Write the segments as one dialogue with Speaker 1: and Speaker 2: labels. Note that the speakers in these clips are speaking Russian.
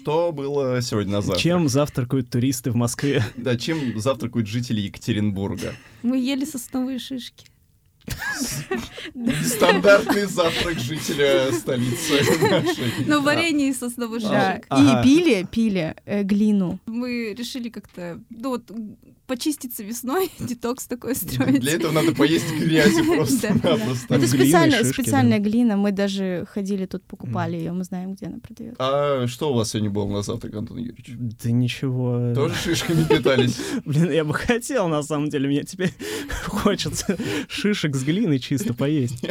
Speaker 1: Что было сегодня на завтрак?
Speaker 2: Чем завтракают туристы в Москве?
Speaker 1: Да, чем завтракают жители Екатеринбурга?
Speaker 3: Мы ели сосновые шишки.
Speaker 1: Стандартный завтрак жителя столицы нашей.
Speaker 3: Ну, варенье из сосновых шишек.
Speaker 2: Ага.
Speaker 4: И пили, пили э, глину.
Speaker 3: Мы решили как-то, ну вот, почиститься весной, детокс такой строить.
Speaker 1: Для этого надо поесть грязи.
Speaker 2: Там
Speaker 4: Это специальная глина. Мы даже ходили тут, покупали ее. Мы знаем, где она продается.
Speaker 1: А что у вас сегодня было на завтрак, Антон Юрьевич?
Speaker 2: Да ничего.
Speaker 1: Тоже шишками питались?
Speaker 2: Блин, я бы хотел, на самом деле. Мне теперь хочется шишек с глиной чисто поесть.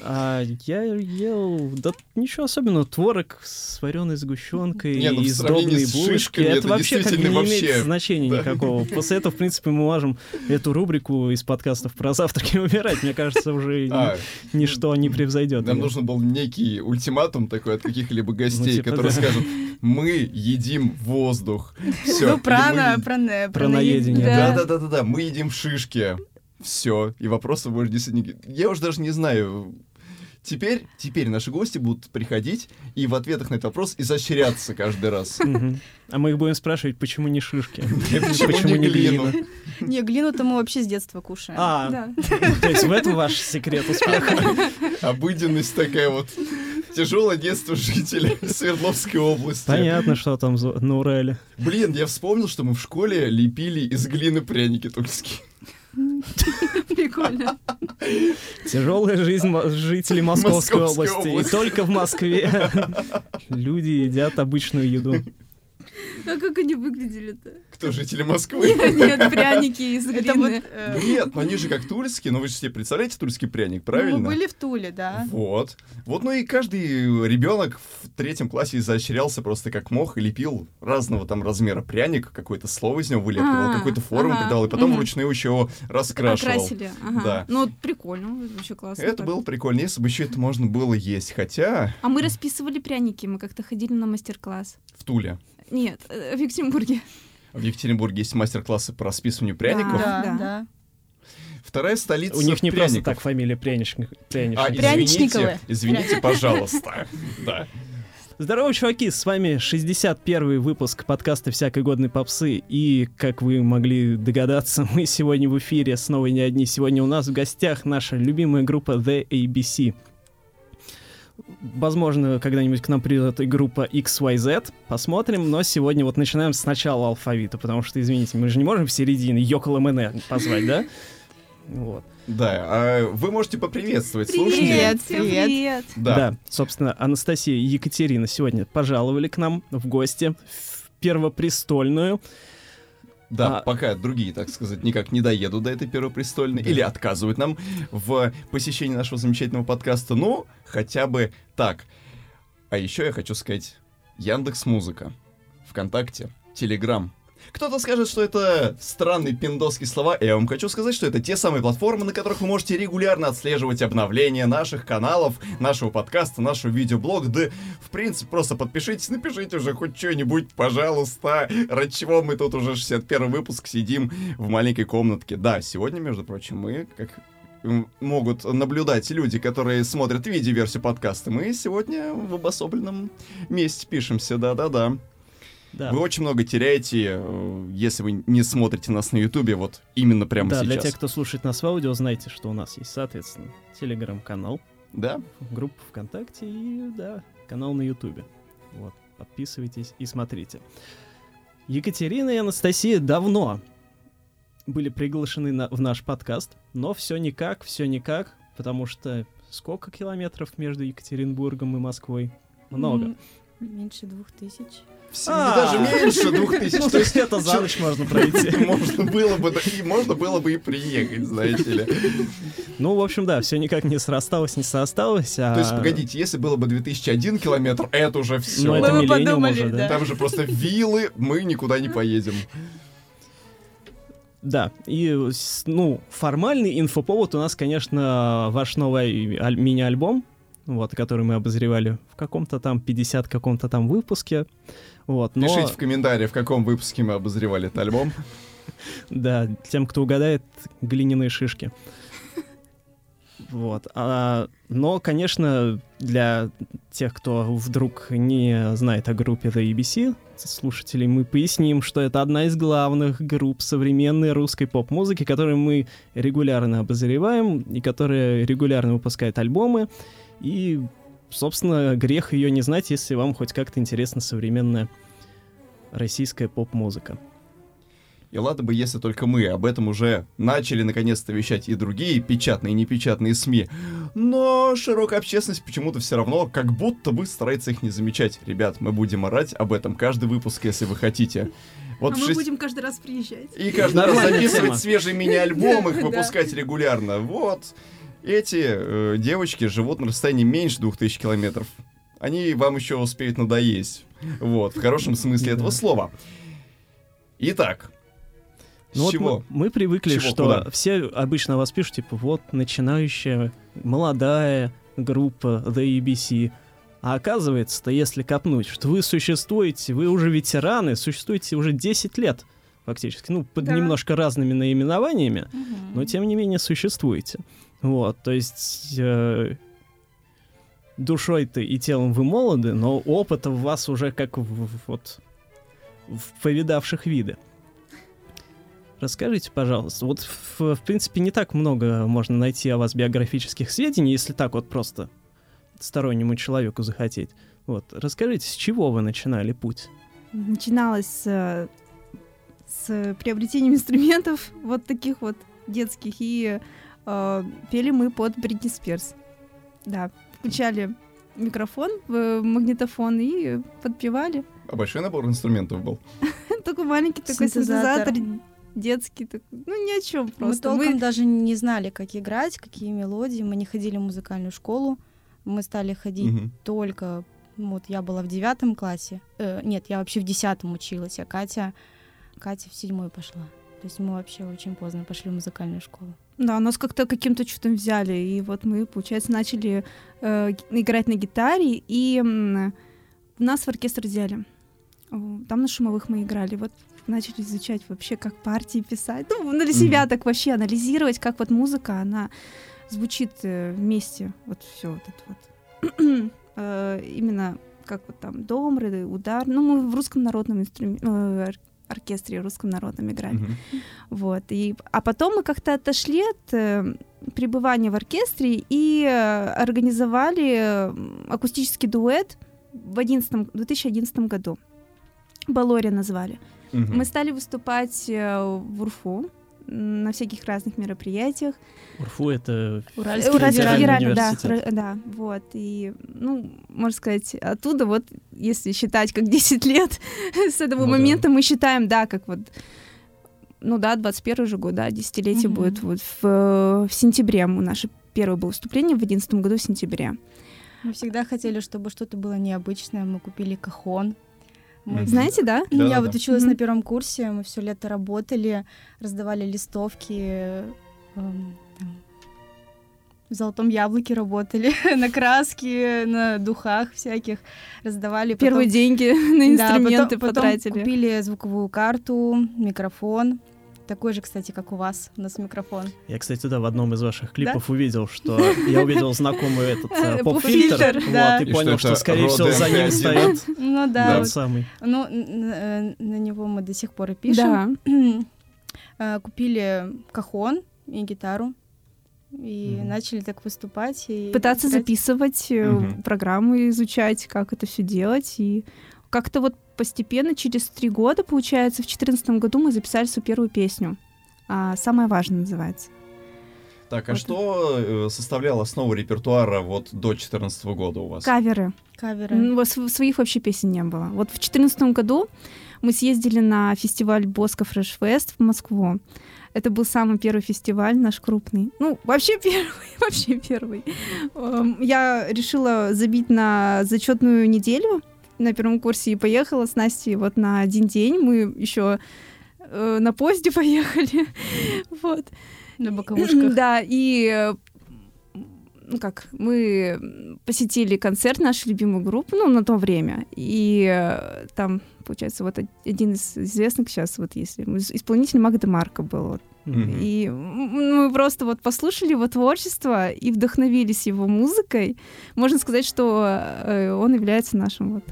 Speaker 2: А я ел, да ничего особенного, творог с вареной сгущенкой
Speaker 1: Не, ну
Speaker 2: и сдобные булочки. Это,
Speaker 1: это
Speaker 2: вообще как бы не имеет значения
Speaker 1: да.
Speaker 2: никакого. После этого, в принципе, мы можем эту рубрику из подкастов про завтраки убирать. Мне кажется, уже
Speaker 1: А,
Speaker 2: ни- ничто не превзойдет.
Speaker 1: Нам
Speaker 2: её.
Speaker 1: нужен был некий ультиматум такой от каких-либо гостей,
Speaker 2: типа,
Speaker 1: которые
Speaker 2: да.
Speaker 1: скажут, мы едим воздух. Все.
Speaker 4: Ну, про, на- про, на-
Speaker 2: Про
Speaker 4: наед-
Speaker 2: наедение,
Speaker 4: да.
Speaker 1: Да, да, да, да, да. Мы едим шишки. Все. И вопросы больше действительно. Я уже даже не знаю. Теперь, теперь наши гости будут приходить и в ответах на этот вопрос изощряться каждый раз.
Speaker 2: А мы их будем спрашивать, почему не шишки?
Speaker 1: Почему не глину?
Speaker 4: Не, глину-то мы вообще с детства кушаем.
Speaker 2: А, то есть в этом ваш секрет успеха?
Speaker 1: Обыденность такая вот. Тяжелое детство жителя Свердловской области.
Speaker 2: Понятно, что там на Урале.
Speaker 1: Блин, я вспомнил, что мы в школе лепили из глины пряники тульские.
Speaker 3: Прикольно.
Speaker 2: Тяжелая жизнь жителей Московской, области. И только в Москве люди едят обычную еду.
Speaker 3: А как они выглядели-то?
Speaker 1: Кто жители Москвы?
Speaker 3: Нет, пряники из глины.
Speaker 4: э,
Speaker 1: Нет, ну они же как тульские, но вы же себе представляете тульский пряник,
Speaker 4: ну,
Speaker 1: правильно?
Speaker 4: мы были в Туле, да.
Speaker 1: Вот. Вот, ну и каждый ребенок в третьем классе изощрялся просто как мог и лепил разного там размера пряник, какое-то слово из него вылепливал,
Speaker 3: А,
Speaker 1: какую-то форму придал, и потом вручную еще его раскрашивал.
Speaker 3: Окрасили. Ага.
Speaker 1: Да.
Speaker 3: Ну, вот прикольно, вообще классно.
Speaker 1: Это было прикольно, если бы еще это можно было есть. Хотя
Speaker 3: А мы расписывали пряники, мы как-то ходили на мастер-класс.
Speaker 1: в Туле.
Speaker 3: Нет, э, в Екатеринбурге.
Speaker 1: В Екатеринбурге есть мастер-классы по расписыванию пряников.
Speaker 3: Да.
Speaker 4: Да, да.
Speaker 1: Вторая столица
Speaker 2: У них не просто
Speaker 1: пряников.
Speaker 2: так фамилия Пряничник.
Speaker 1: А,
Speaker 2: Пряничник.
Speaker 1: извините,
Speaker 4: Пряничниковы.
Speaker 1: извините, пожалуйста. Да.
Speaker 2: Здорово, чуваки, с вами 61 выпуск подкаста «Всякой годной попсы». И, как вы могли догадаться, мы сегодня в эфире снова не одни. Сегодня у нас в гостях наша любимая группа The ABC. Возможно, когда-нибудь к нам придет и группа XYZ. Посмотрим, но сегодня вот начинаем с начала алфавита, потому что, извините, мы же не можем в середине Йокол МН позвать, да? Вот.
Speaker 1: Да, а вы можете поприветствовать слушателей.
Speaker 4: Привет,
Speaker 3: всем
Speaker 4: привет.
Speaker 3: привет.
Speaker 1: Да.
Speaker 2: Да. собственно, Анастасия и Екатерина сегодня пожаловали к нам в гости в Первопрестольную.
Speaker 1: Да,
Speaker 2: А-
Speaker 1: пока другие, так сказать, никак не доедут до этой первопрестольной или отказывают нам в посещении нашего замечательного подкаста. Ну, хотя бы так. А еще я хочу сказать Яндекс Музыка, ВКонтакте, Телеграм. Кто-то скажет, что это странные пиндосские слова, и я вам хочу сказать, что это те самые платформы, на которых вы можете регулярно отслеживать обновления наших каналов, нашего подкаста, нашего видеоблога. Да, в принципе, просто подпишитесь, напишите уже хоть что-нибудь, пожалуйста. Ради чего мы тут уже 61 выпуск сидим в маленькой комнатке. Да, сегодня, между прочим, мы, как могут наблюдать люди, которые смотрят видеоверсию подкаста, мы сегодня в обособленном месте пишемся, да-да-да.
Speaker 2: Да,
Speaker 1: Вы очень много теряете, э, если вы не смотрите нас на Ютубе, вот именно прямо
Speaker 2: да
Speaker 1: сейчас.
Speaker 2: для тех, кто слушает нас в аудио, знайте, что у нас есть, соответственно, телеграм-канал,
Speaker 1: Да?
Speaker 2: группа ВКонтакте и, да, канал на Ютубе. Вот, подписывайтесь и смотрите. Екатерина и Анастасия давно были приглашены на- в наш подкаст, но все никак, все никак, потому что сколько километров между Екатеринбургом и Москвой? Много.
Speaker 4: М, Меньше двух тысяч.
Speaker 1: Все,
Speaker 2: А.
Speaker 1: даже меньше двух тысяч.
Speaker 2: Ну,
Speaker 1: То есть
Speaker 2: это за ночь можно пройти.
Speaker 1: можно было бы, и можно было бы и приехать, знаете ли.
Speaker 2: Ну, в общем, да, все никак не срасталось, не срасталось. а-
Speaker 1: То есть, погодите, если было бы 2001 километр, это уже
Speaker 2: Ну,
Speaker 1: все.
Speaker 2: это
Speaker 4: Мы подумали,
Speaker 2: уже, да.
Speaker 1: Там же просто виллы, мы никуда не поедем.
Speaker 2: Да, и, ну, формальный инфоповод у нас, конечно, ваш новый аль- мини-альбом, вот, который мы обозревали в каком-то там 50 каком-то там выпуске. Вот, но,
Speaker 1: Пишите в комментариях, в каком выпуске мы обозревали этот альбом.
Speaker 2: да, тем, кто угадает, глиняные шишки. Вот. А, но, конечно, для тех, кто вдруг не знает о группе The EBC, слушателей, мы поясним, что это одна из главных групп современной русской поп-музыки, которую мы регулярно обозреваем и которая регулярно выпускает альбомы. И, собственно, грех ее не знать, если вам хоть как-то интересна современная российская поп-музыка.
Speaker 1: И ладно бы, если только мы об этом уже начали наконец-то вещать и другие печатные и непечатные СМИ. Но широкая общественность почему-то все равно как будто бы старается их не замечать. Ребят, мы будем орать об этом каждый выпуск, если вы хотите. Вот
Speaker 3: а
Speaker 1: в
Speaker 3: мы
Speaker 1: шесть-
Speaker 3: будем каждый раз приезжать.
Speaker 1: И каждый раз записывать свежий мини-альбом, их выпускать регулярно. Вот. Эти э, девочки живут на расстоянии меньше 2000 километров. Они вам еще успеют надоесть. Вот, в хорошем смысле этого слова. Итак,
Speaker 2: Ну вот
Speaker 1: чего?
Speaker 2: мы, мы привыкли,
Speaker 1: Чего,
Speaker 2: что
Speaker 1: куда?
Speaker 2: все обычно вас пишут, типа, вот начинающая молодая группа The EBC. А оказывается-то, если копнуть, что вы существуете, вы уже ветераны, существуете уже 10 лет фактически, ну, под
Speaker 3: Да.
Speaker 2: немножко разными наименованиями,
Speaker 4: Мгм.
Speaker 2: но тем не менее существуете. Вот, то есть э, душой-то и телом вы молоды, но опыта в вас уже как в, вот в повидавших виды. Расскажите, пожалуйста, вот в, в принципе не так много можно найти о вас биографических сведений, если так вот просто стороннему человеку захотеть. Вот, расскажите, с чего вы начинали путь?
Speaker 3: Начиналось с, э, с приобретением инструментов вот таких вот детских. И э, пели мы под Бритни Спирс. Да, включали микрофон в магнитофон и подпевали.
Speaker 1: А большой набор инструментов был.
Speaker 3: Такой маленький такой
Speaker 4: Синтезатор.
Speaker 3: детский. такой. Ну, ни о чем
Speaker 4: Мы
Speaker 3: просто.
Speaker 4: толком
Speaker 3: Мы-
Speaker 4: даже не знали, как играть, какие мелодии. Мы не ходили в музыкальную школу. Мы стали ходить
Speaker 1: Мгм.
Speaker 4: только... Вот я была в девятом классе. Э, нет, я вообще в десятом училась, а Катя, Катя в седьмой пошла. То есть мы вообще очень поздно пошли в музыкальную школу.
Speaker 3: Да, нас как-то каким-то чудом взяли, и вот мы, получается, начали э, играть на гитаре, и м, нас в оркестр взяли. Там на шумовых мы играли, вот начали изучать вообще, как партии писать, ну, для себя
Speaker 1: Мгм.
Speaker 3: так вообще анализировать, как вот музыка, она звучит э, вместе, вот все вот это вот. Э, Именно как вот там домры, удар, ну, мы в русском народном инструменте, оркестре русском народном играли.
Speaker 1: Мгм.
Speaker 3: Вот. И, а потом мы как-то отошли от э, пребывания в оркестре и э, организовали акустический дуэт в 11, 2011 году. Балория назвали.
Speaker 1: Мгм.
Speaker 3: Мы стали выступать э, в Урфу на всяких разных мероприятиях.
Speaker 2: УРФУ — это
Speaker 4: Уральский
Speaker 3: Уральский
Speaker 2: федеральный
Speaker 3: федеральный, да,
Speaker 2: университет.
Speaker 3: р- да, вот. И, ну, можно сказать, оттуда вот, если считать как 10 лет, с этого
Speaker 2: Ну да.
Speaker 3: момента мы считаем, да, как вот, ну да, 21 же год, да, десятилетие
Speaker 4: Мгм.
Speaker 3: будет вот в, в сентябре. У наше первое было выступление в 2011 году в сентябре.
Speaker 4: Мы всегда хотели, чтобы что-то было необычное. Мы купили кахон. Мы.
Speaker 3: Знаете, да?
Speaker 4: Ну, Я
Speaker 1: Да-да-да.
Speaker 4: вот училась
Speaker 3: Мгм.
Speaker 4: на первом курсе, мы все лето работали, раздавали листовки, эм, там, в золотом яблоке работали, на краске, на духах всяких раздавали. Потом-
Speaker 3: Первые деньги на
Speaker 4: Да, потом-
Speaker 3: инструменты
Speaker 4: потом
Speaker 3: потратили.
Speaker 4: купили звуковую карту, микрофон. Такой же, кстати, как у вас, у нас микрофон.
Speaker 2: Я, кстати, да, в одном из ваших клипов увидел, что я увидел знакомый этот э,
Speaker 3: Э,
Speaker 2: поп-фильтр,
Speaker 3: поп-фильтр,
Speaker 2: вот,
Speaker 4: да.
Speaker 2: и
Speaker 1: И
Speaker 2: понял,
Speaker 1: что
Speaker 2: скорее всего, за ним стоит
Speaker 4: Ну да,
Speaker 1: Да.
Speaker 2: тот самый.
Speaker 4: ну э, на него мы до сих пор и пишем.
Speaker 3: Да.
Speaker 4: Купили кахон и гитару. И
Speaker 2: Мгм.
Speaker 4: начали так выступать. И
Speaker 3: Пытаться
Speaker 4: играть.
Speaker 3: записывать
Speaker 1: Мгм.
Speaker 3: программы, изучать, как это все делать. И как-то вот постепенно, через три года, получается, в 2014 году мы записали свою первую песню. А, «Самое важное» называется.
Speaker 1: Так, а
Speaker 3: Вот.
Speaker 1: что э, составляло основу репертуара вот до 2014 года у вас?
Speaker 3: Каверы.
Speaker 4: Каверы.
Speaker 3: Св- Своих вообще песен не было. Вот в 2014 году мы съездили на фестиваль Боско Фреш Фест в Москву. Это был самый первый фестиваль наш крупный. Ну, вообще первый, вообще первый. Эм, Я решила забить на зачетную неделю на первом курсе и поехала с Настей вот на один день. Мы еще э, на поезде поехали. Вот.
Speaker 4: На боковушках.
Speaker 3: Да, и э, ну как, мы посетили концерт нашей любимой группы, ну, на то время, и э, там, получается, вот один из известных сейчас, вот если, исполнитель Mac DeMarco был, вот, и мы просто вот послушали его творчество и вдохновились его музыкой. Можно сказать, что э, он является нашим вот,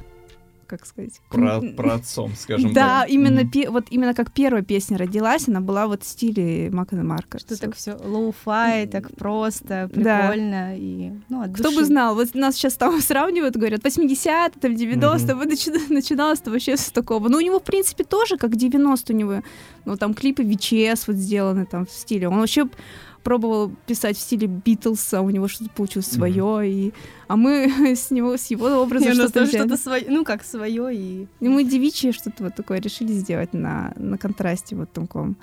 Speaker 3: как сказать...
Speaker 1: Про, про отцом, скажем
Speaker 3: да,
Speaker 1: так.
Speaker 3: именно
Speaker 1: Мгм.
Speaker 3: пе- вот именно как первая песня родилась, она была вот в стиле Mac DeMarco.
Speaker 4: Что так все lo-fi, так просто,
Speaker 3: Да.
Speaker 4: прикольно и ну, от
Speaker 3: Кто бы
Speaker 4: души.
Speaker 3: знал, вот нас сейчас там сравнивают, говорят, 80 там 90 вот начи- начиналось-то вообще с такого. Ну, у него, в принципе, тоже как 90 у него, ну, там клипы VHS вот сделаны там в стиле. Он вообще пробовал писать в стиле Битлса, у него что-то получилось свое, и... а мы с него, с его
Speaker 4: И
Speaker 3: образа
Speaker 4: у нас
Speaker 3: что-то взяли.
Speaker 4: что-то свое, ну как свое и
Speaker 3: И мы девичье что-то вот такое решили сделать на, на контрасте вот таком.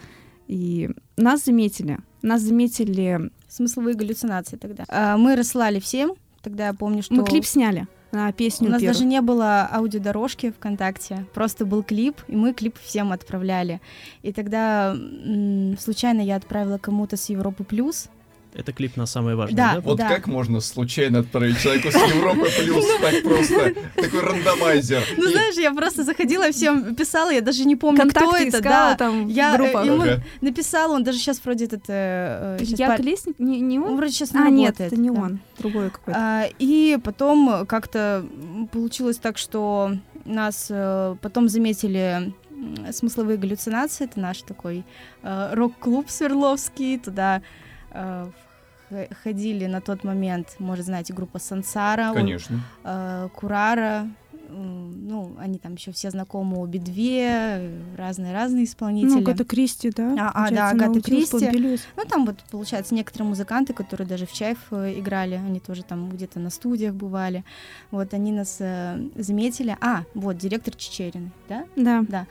Speaker 3: И нас заметили. Нас заметили...
Speaker 4: смысловые галлюцинации тогда. А, Мы рассылали всем. Тогда я помню, что
Speaker 3: Мы клип сняли на песню
Speaker 4: у нас
Speaker 3: первую.
Speaker 4: даже не было аудиодорожки ВКонтакте, просто был клип, и мы клип всем отправляли. И тогда случайно я отправила кому-то с Европы плюс.
Speaker 2: Это клип на самое важное,
Speaker 4: Да.
Speaker 2: да?
Speaker 1: Вот
Speaker 4: Да.
Speaker 1: как можно случайно отправить человеку с Европы плюс так просто? Такой рандомайзер.
Speaker 4: Ну, знаешь, я просто заходила, всем писала, я даже не помню, кто это, да.
Speaker 3: там
Speaker 4: Я, э, ему написала, он даже сейчас вроде этот... э, э,
Speaker 3: Я
Speaker 4: пар-
Speaker 3: Колесник? Не, не
Speaker 4: Он
Speaker 3: он?
Speaker 4: вроде сейчас не
Speaker 3: А, нет,
Speaker 4: работает,
Speaker 3: это не он. Другой какой-то.
Speaker 4: А, И потом как-то получилось так, что нас э, потом заметили смысловые галлюцинации. Это наш такой э, рок-клуб Свердловский. Туда э, ходили на тот момент, может, знаете, группа Сансара,
Speaker 1: Конечно.
Speaker 4: э, Курара. Ну, они там еще все знакомы, обе две, разные-разные исполнители.
Speaker 3: Ну, Агата Кристи, да?
Speaker 4: А, а, да, Агата Кристи. Ну, там вот, получается, некоторые музыканты, которые даже в Чайф э, играли, они тоже там где-то на студиях бывали. Вот, они нас э, заметили. А, вот, директор Чечерин, да?
Speaker 3: Да.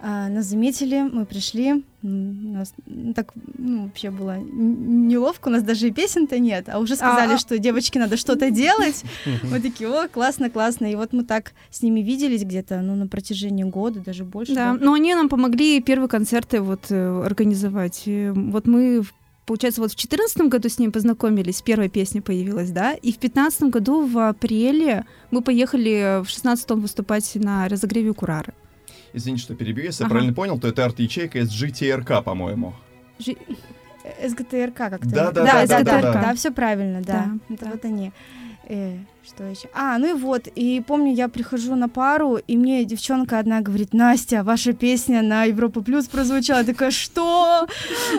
Speaker 4: А, нас заметили, мы пришли. У нас ну, так ну, вообще было неловко, у нас даже и песен-то нет, а уже сказали,
Speaker 3: А, а.
Speaker 4: что девочки надо что-то делать. Мы такие, о, классно, классно. И вот мы так с ними виделись где-то, ну, на протяжении года, даже больше.
Speaker 3: Да, но они нам помогли первые концерты вот э, организовать. Вот мы в- Получается, вот в 2014 году с ним познакомились, первая песня появилась, да, и в 2015 году в апреле мы поехали в 16-м выступать на разогреве Курары.
Speaker 1: Извините, что перебью. Если я
Speaker 3: Ага.
Speaker 1: правильно понял, то это арт-ячейка из GTRK, по-моему.
Speaker 4: Э, СГТРК как-то.
Speaker 1: Да, да,
Speaker 3: да,
Speaker 4: да,
Speaker 3: да,
Speaker 4: да,
Speaker 3: да,
Speaker 4: да,
Speaker 3: да.
Speaker 4: все правильно, да.
Speaker 3: Да,
Speaker 4: Это
Speaker 3: да.
Speaker 4: вот они. Э, что еще? А, ну и вот, и помню, я прихожу на пару, и мне девчонка одна говорит, Настя, ваша песня на Европа Плюс прозвучала. Я такая, что?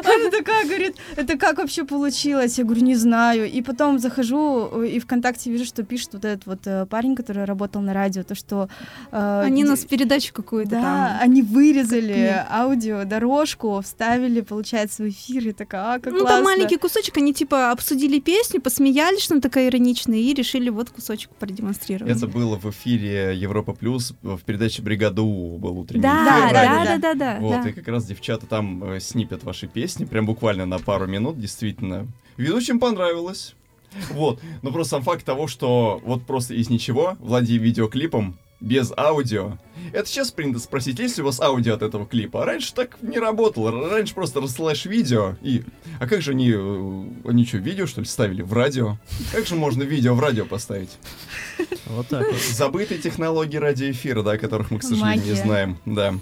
Speaker 4: Она такая говорит, это как вообще получилось? Я говорю, не знаю. И потом захожу э, и ВКонтакте вижу, что пишет вот этот вот э, парень, который работал на радио, то, что... э,
Speaker 3: Они
Speaker 4: де-
Speaker 3: нас передачу какую-то
Speaker 4: да,
Speaker 3: там...
Speaker 4: они вырезали аудио, дорожку, вставили, получается, в эфир. Я такая, а, как
Speaker 3: Ну,
Speaker 4: классно.
Speaker 3: там маленький кусочек, они типа обсудили песню, посмеялись, что она такая ироничная, и решили вот кусочек продемонстрировать.
Speaker 1: Это было в эфире Европа Плюс в передаче Бригада У был утренний
Speaker 3: Да,
Speaker 1: эфир
Speaker 3: да,
Speaker 1: радио.
Speaker 3: да, да, да,
Speaker 1: Вот,
Speaker 3: да.
Speaker 1: и как раз девчата там э, снипят вашей песни, прям буквально на пару минут, действительно. Ведущим понравилось. Вот, но просто сам факт того, что вот просто из ничего, владея видеоклипом, без аудио. Это сейчас принято спросить, есть ли у вас аудио от этого клипа? А раньше так не работало. Раньше просто рассылаешь видео и... А как же они... э, Они что, видео, что ли, ставили в радио? Как же можно видео в радио поставить?
Speaker 2: Вот так вот.
Speaker 1: Забытые технологии радиоэфира, да, которых мы, к сожалению, не
Speaker 4: Магия.
Speaker 1: знаем. Да.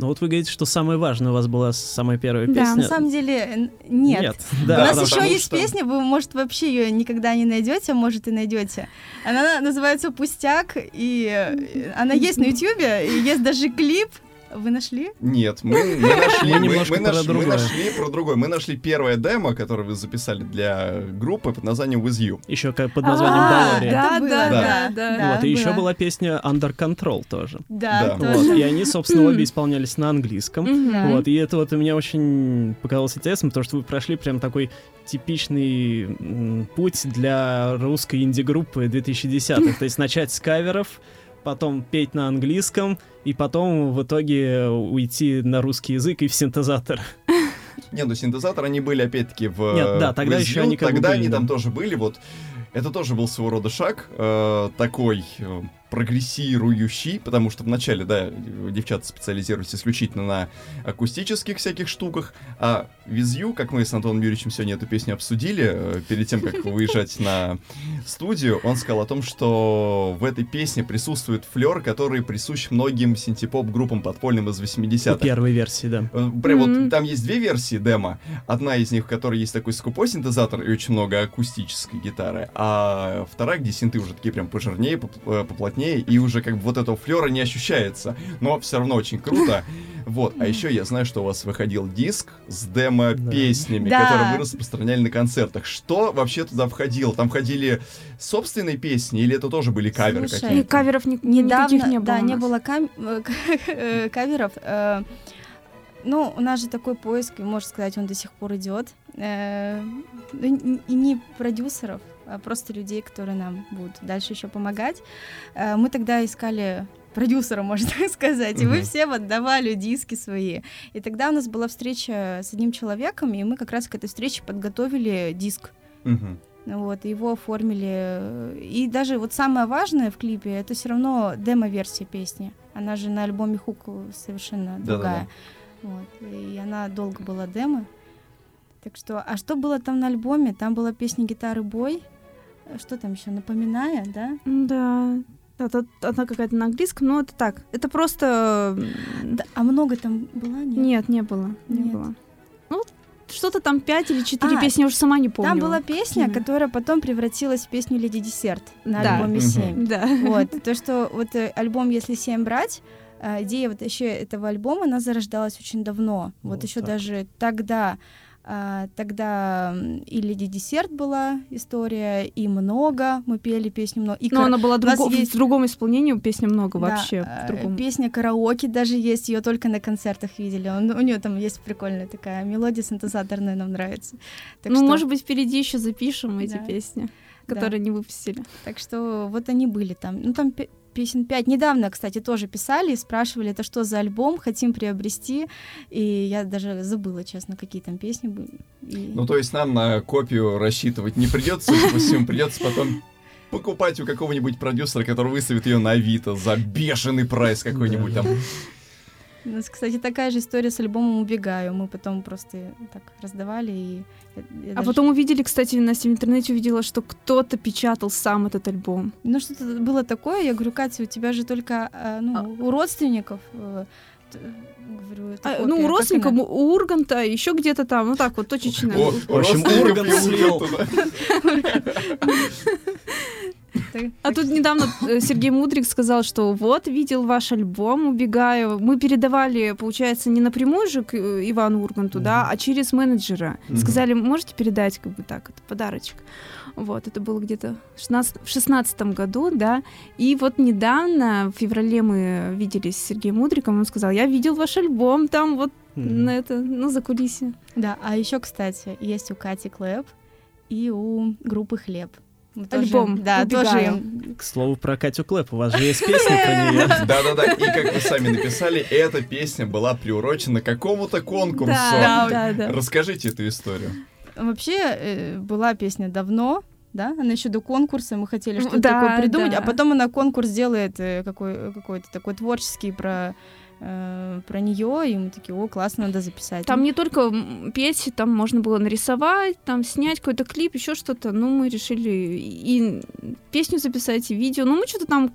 Speaker 2: Ну вот вы говорите, что самое важное у вас была самая первая
Speaker 3: Да,
Speaker 2: песня.
Speaker 4: На самом деле, нет.
Speaker 2: Нет.
Speaker 4: У
Speaker 2: Да,
Speaker 4: нас
Speaker 1: потому
Speaker 4: еще есть
Speaker 1: что-
Speaker 4: песня, вы, может, вообще ее никогда не найдете, а может и найдете. Она называется Пустяк, и э, она есть на Ютьюбе, и есть даже клип. Вы нашли?
Speaker 1: Нет, мы, мы нашли,
Speaker 2: Мы
Speaker 1: мы,
Speaker 2: немножко
Speaker 1: мы
Speaker 2: про
Speaker 1: наш- мы нашли про другое. Мы нашли первое демо, которое вы записали для группы под названием With You.
Speaker 2: Еще как под названием
Speaker 4: А,
Speaker 2: Баллари.
Speaker 3: да, да,
Speaker 1: да,
Speaker 3: да, да.
Speaker 4: да.
Speaker 2: Вот, и еще была песня Under Control тоже.
Speaker 4: Да,
Speaker 1: Да.
Speaker 2: Вот, и они, собственно, обе исполнялись на английском. Вот, и это вот у меня очень показалось интересным, потому что вы прошли прям такой типичный м, путь для русской инди-группы 2010-х. То есть начать с каверов, потом петь на английском, и потом в итоге уйти на русский язык и в синтезатор.
Speaker 1: Не, ну синтезаторы, они были опять-таки в...
Speaker 2: Нет, да,
Speaker 1: э,
Speaker 2: тогда
Speaker 1: With
Speaker 2: еще они как
Speaker 1: Тогда
Speaker 2: были,
Speaker 1: они
Speaker 2: да.
Speaker 1: там тоже были, вот. Это тоже был своего рода шаг, э, такой... э, прогрессирующий, потому что вначале, да, девчата специализируются исключительно на акустических всяких штуках, а Визью, как мы с Антоном Юрьевичем сегодня эту песню обсудили, э, перед тем, как выезжать на студию, он сказал о том, что в этой песне присутствует флер, который присущ многим синтепоп-группам подпольным из 80-х.
Speaker 2: Первой версии, да.
Speaker 1: Э, Прям вот там есть две версии демо. Одна из них, в которой есть такой скупой синтезатор и очень много акустической гитары, а вторая, где синты уже такие прям пожирнее, поп- поплотнее, и уже как бы вот этого флера не ощущается. Но все равно очень круто. Вот. А еще я знаю, что у вас выходил диск с демо-песнями,
Speaker 4: Да.
Speaker 1: которые вы распространяли на концертах. Что вообще туда входило? Там входили собственные песни или это тоже были каверы
Speaker 4: Слушай,
Speaker 1: какие-то?
Speaker 3: Каверов ни-
Speaker 4: Недавно,
Speaker 3: никаких не было.
Speaker 4: да,
Speaker 3: у
Speaker 4: не было кам- э, каверов. э, Ну, у нас же такой поиск, можно сказать, он до сих пор идет. Э, И не продюсеров, просто людей, которые нам будут дальше еще помогать. Э, Мы тогда искали продюсера, можно сказать, и мы
Speaker 1: Мгм.
Speaker 4: всем отдавали диски свои. И тогда у нас была встреча с одним человеком, и мы как раз к этой встрече подготовили диск.
Speaker 1: Мгм.
Speaker 4: Вот, его оформили. И даже вот самое важное в клипе, это все равно демо-версия песни. Она же на альбоме Хук совершенно
Speaker 1: Да-да-да.
Speaker 4: другая. Вот, и она долго была демо. Так что, а что было там на альбоме? Там была песня «Гитары бой». Что там еще? «Напоминая», да?
Speaker 3: Да. Это, она какая-то на английском, но это так. Это просто...
Speaker 4: Да, А много там было? Нет.
Speaker 3: Нет, не было. Не
Speaker 4: Нет.
Speaker 3: было. Ну, что-то там пять или четыре
Speaker 4: А,
Speaker 3: песни, я уже сама не помню.
Speaker 4: Там была песня,
Speaker 3: какими.
Speaker 4: которая потом превратилась в песню «Леди Десерт» на
Speaker 3: Да.
Speaker 4: альбоме
Speaker 1: Мгм.
Speaker 4: «Семь».
Speaker 3: Да.
Speaker 4: Вот, то, что вот э, альбом «Если семь брать», э, идея вот еще этого альбома, она зарождалась очень давно. Вот,
Speaker 2: Вот
Speaker 4: еще
Speaker 2: так
Speaker 4: даже тогда, тогда м, и «Леди Десерт» была история, и «Много», мы пели песню «Много». И
Speaker 3: Но
Speaker 4: кар-
Speaker 3: она была друго-
Speaker 4: есть-
Speaker 3: в другом исполнении, песня много
Speaker 4: да,
Speaker 3: вообще.
Speaker 4: э. Песня «Караоке» даже есть, ее только на концертах видели. Он- у нее там есть прикольная такая мелодия синтезаторная, нам нравится. Так
Speaker 3: ну,
Speaker 4: что-
Speaker 3: может быть, впереди еще запишем эти
Speaker 4: Да.
Speaker 3: песни,
Speaker 4: Да.
Speaker 3: которые не выпустили.
Speaker 4: Так что вот они были там. Ну, там песен пять. Недавно, кстати, тоже писали и спрашивали, это что за альбом, хотим приобрести. И я даже забыла, честно, какие там песни были. И-
Speaker 1: Ну, то есть нам на копию рассчитывать не придется, допустим, придется потом покупать у какого-нибудь продюсера, который выставит ее на Авито за бешеный прайс какой-нибудь там.
Speaker 4: У нас, кстати, такая же история с альбомом «Убегаю». Мы потом просто так раздавали. И я- я
Speaker 3: А
Speaker 4: даже-
Speaker 3: потом увидели, кстати, Настя в интернете увидела, что кто-то печатал сам этот альбом.
Speaker 4: Ну, что-то было такое. Я говорю, Катя, у тебя же только а, ну, у родственников... э, Говорю, это
Speaker 3: А,
Speaker 4: копия,
Speaker 3: ну, у родственников, у Урганта, еще где-то там, ну так вот, точечно.
Speaker 1: О,
Speaker 2: В общем, Ургант слил.
Speaker 3: А тут недавно э, Сергей Мудрик сказал, что вот, видел ваш альбом, убегаю. Мы передавали, получается, не напрямую же к э, Ивану Урганту, да, а через менеджера. Сказали, можете передать, как бы так, это подарочек. Вот, это было где-то в 16 в шестнадцатом году, да. И вот недавно, в феврале мы виделись с Сергеем Мудриком, он сказал, я видел ваш альбом там вот
Speaker 2: Мгм.
Speaker 3: на это, на закулисье.
Speaker 4: Да, а еще, кстати, есть у Кати Клэп и у группы Хлеб. Мы тоже-
Speaker 3: Альбом
Speaker 4: да,
Speaker 3: «Убегаю».
Speaker 4: тоже
Speaker 2: К слову про Катю Клэп, у вас же есть песня про нее.
Speaker 1: Да-да-да, и как вы сами написали, эта песня была приурочена к какому-то конкурсу.
Speaker 3: Да, да, да.
Speaker 1: Расскажите эту историю.
Speaker 4: Вообще э, была песня давно, да, она еще до конкурса, мы хотели что-то
Speaker 3: да,
Speaker 4: такое придумать,
Speaker 3: да.
Speaker 4: а потом она конкурс делает э, какой, какой-то такой творческий про, э, про нее, и мы такие, о, классно, надо записать.
Speaker 3: Там
Speaker 4: Ну,
Speaker 3: не только петь, там можно было нарисовать, там снять какой-то клип, еще что-то. Ну, мы решили и песню записать, и видео. Ну, мы что-то там,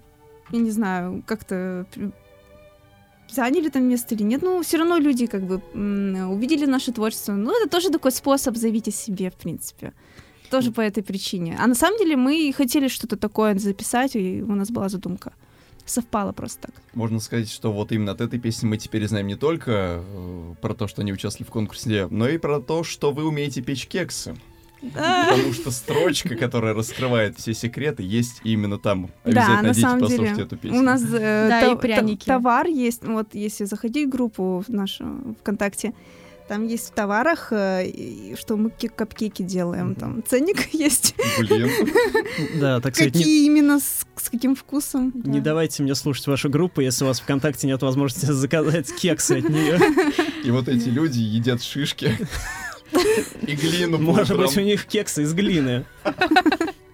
Speaker 3: я не знаю, как-то заняли там место или нет. Ну, все равно люди как бы увидели наше творчество. Ну, это тоже такой способ заявить о себе, в принципе. Тоже по этой причине. А на самом деле мы хотели что-то такое записать, и у нас была задумка. Совпало просто так.
Speaker 1: Можно сказать, что вот именно от этой песни мы теперь знаем не только э, про то, что они участвовали в конкурсе, но и про то, что вы умеете печь кексы. Потому что строчка, которая раскрывает все секреты, есть именно там.
Speaker 3: Да,
Speaker 1: Обязательно
Speaker 3: на
Speaker 1: идите,
Speaker 3: самом
Speaker 1: послушайте
Speaker 3: деле.
Speaker 1: эту песню.
Speaker 3: У нас э,
Speaker 4: Да,
Speaker 3: та-
Speaker 4: и пряники.
Speaker 3: товар есть. Вот если заходить в группу в нашу ВКонтакте, там есть в товарах, э, что мы ке- капкейки делаем. Там ценник есть.
Speaker 1: Блин.
Speaker 2: Да, так сказать,
Speaker 3: Какие именно, с, каким вкусом.
Speaker 2: не давайте мне слушать вашу группу, если у вас ВКонтакте нет возможности заказать кексы от нее.
Speaker 1: И вот эти люди едят шишки и глину
Speaker 2: Может быть, у них кексы из глины.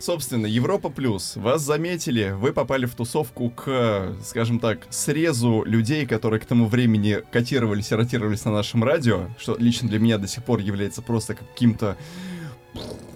Speaker 1: Собственно, Европа Плюс. Вас заметили, вы попали в тусовку к, скажем так, срезу людей, которые к тому времени котировались и ротировались на нашем радио, что лично для меня до сих пор является просто каким-то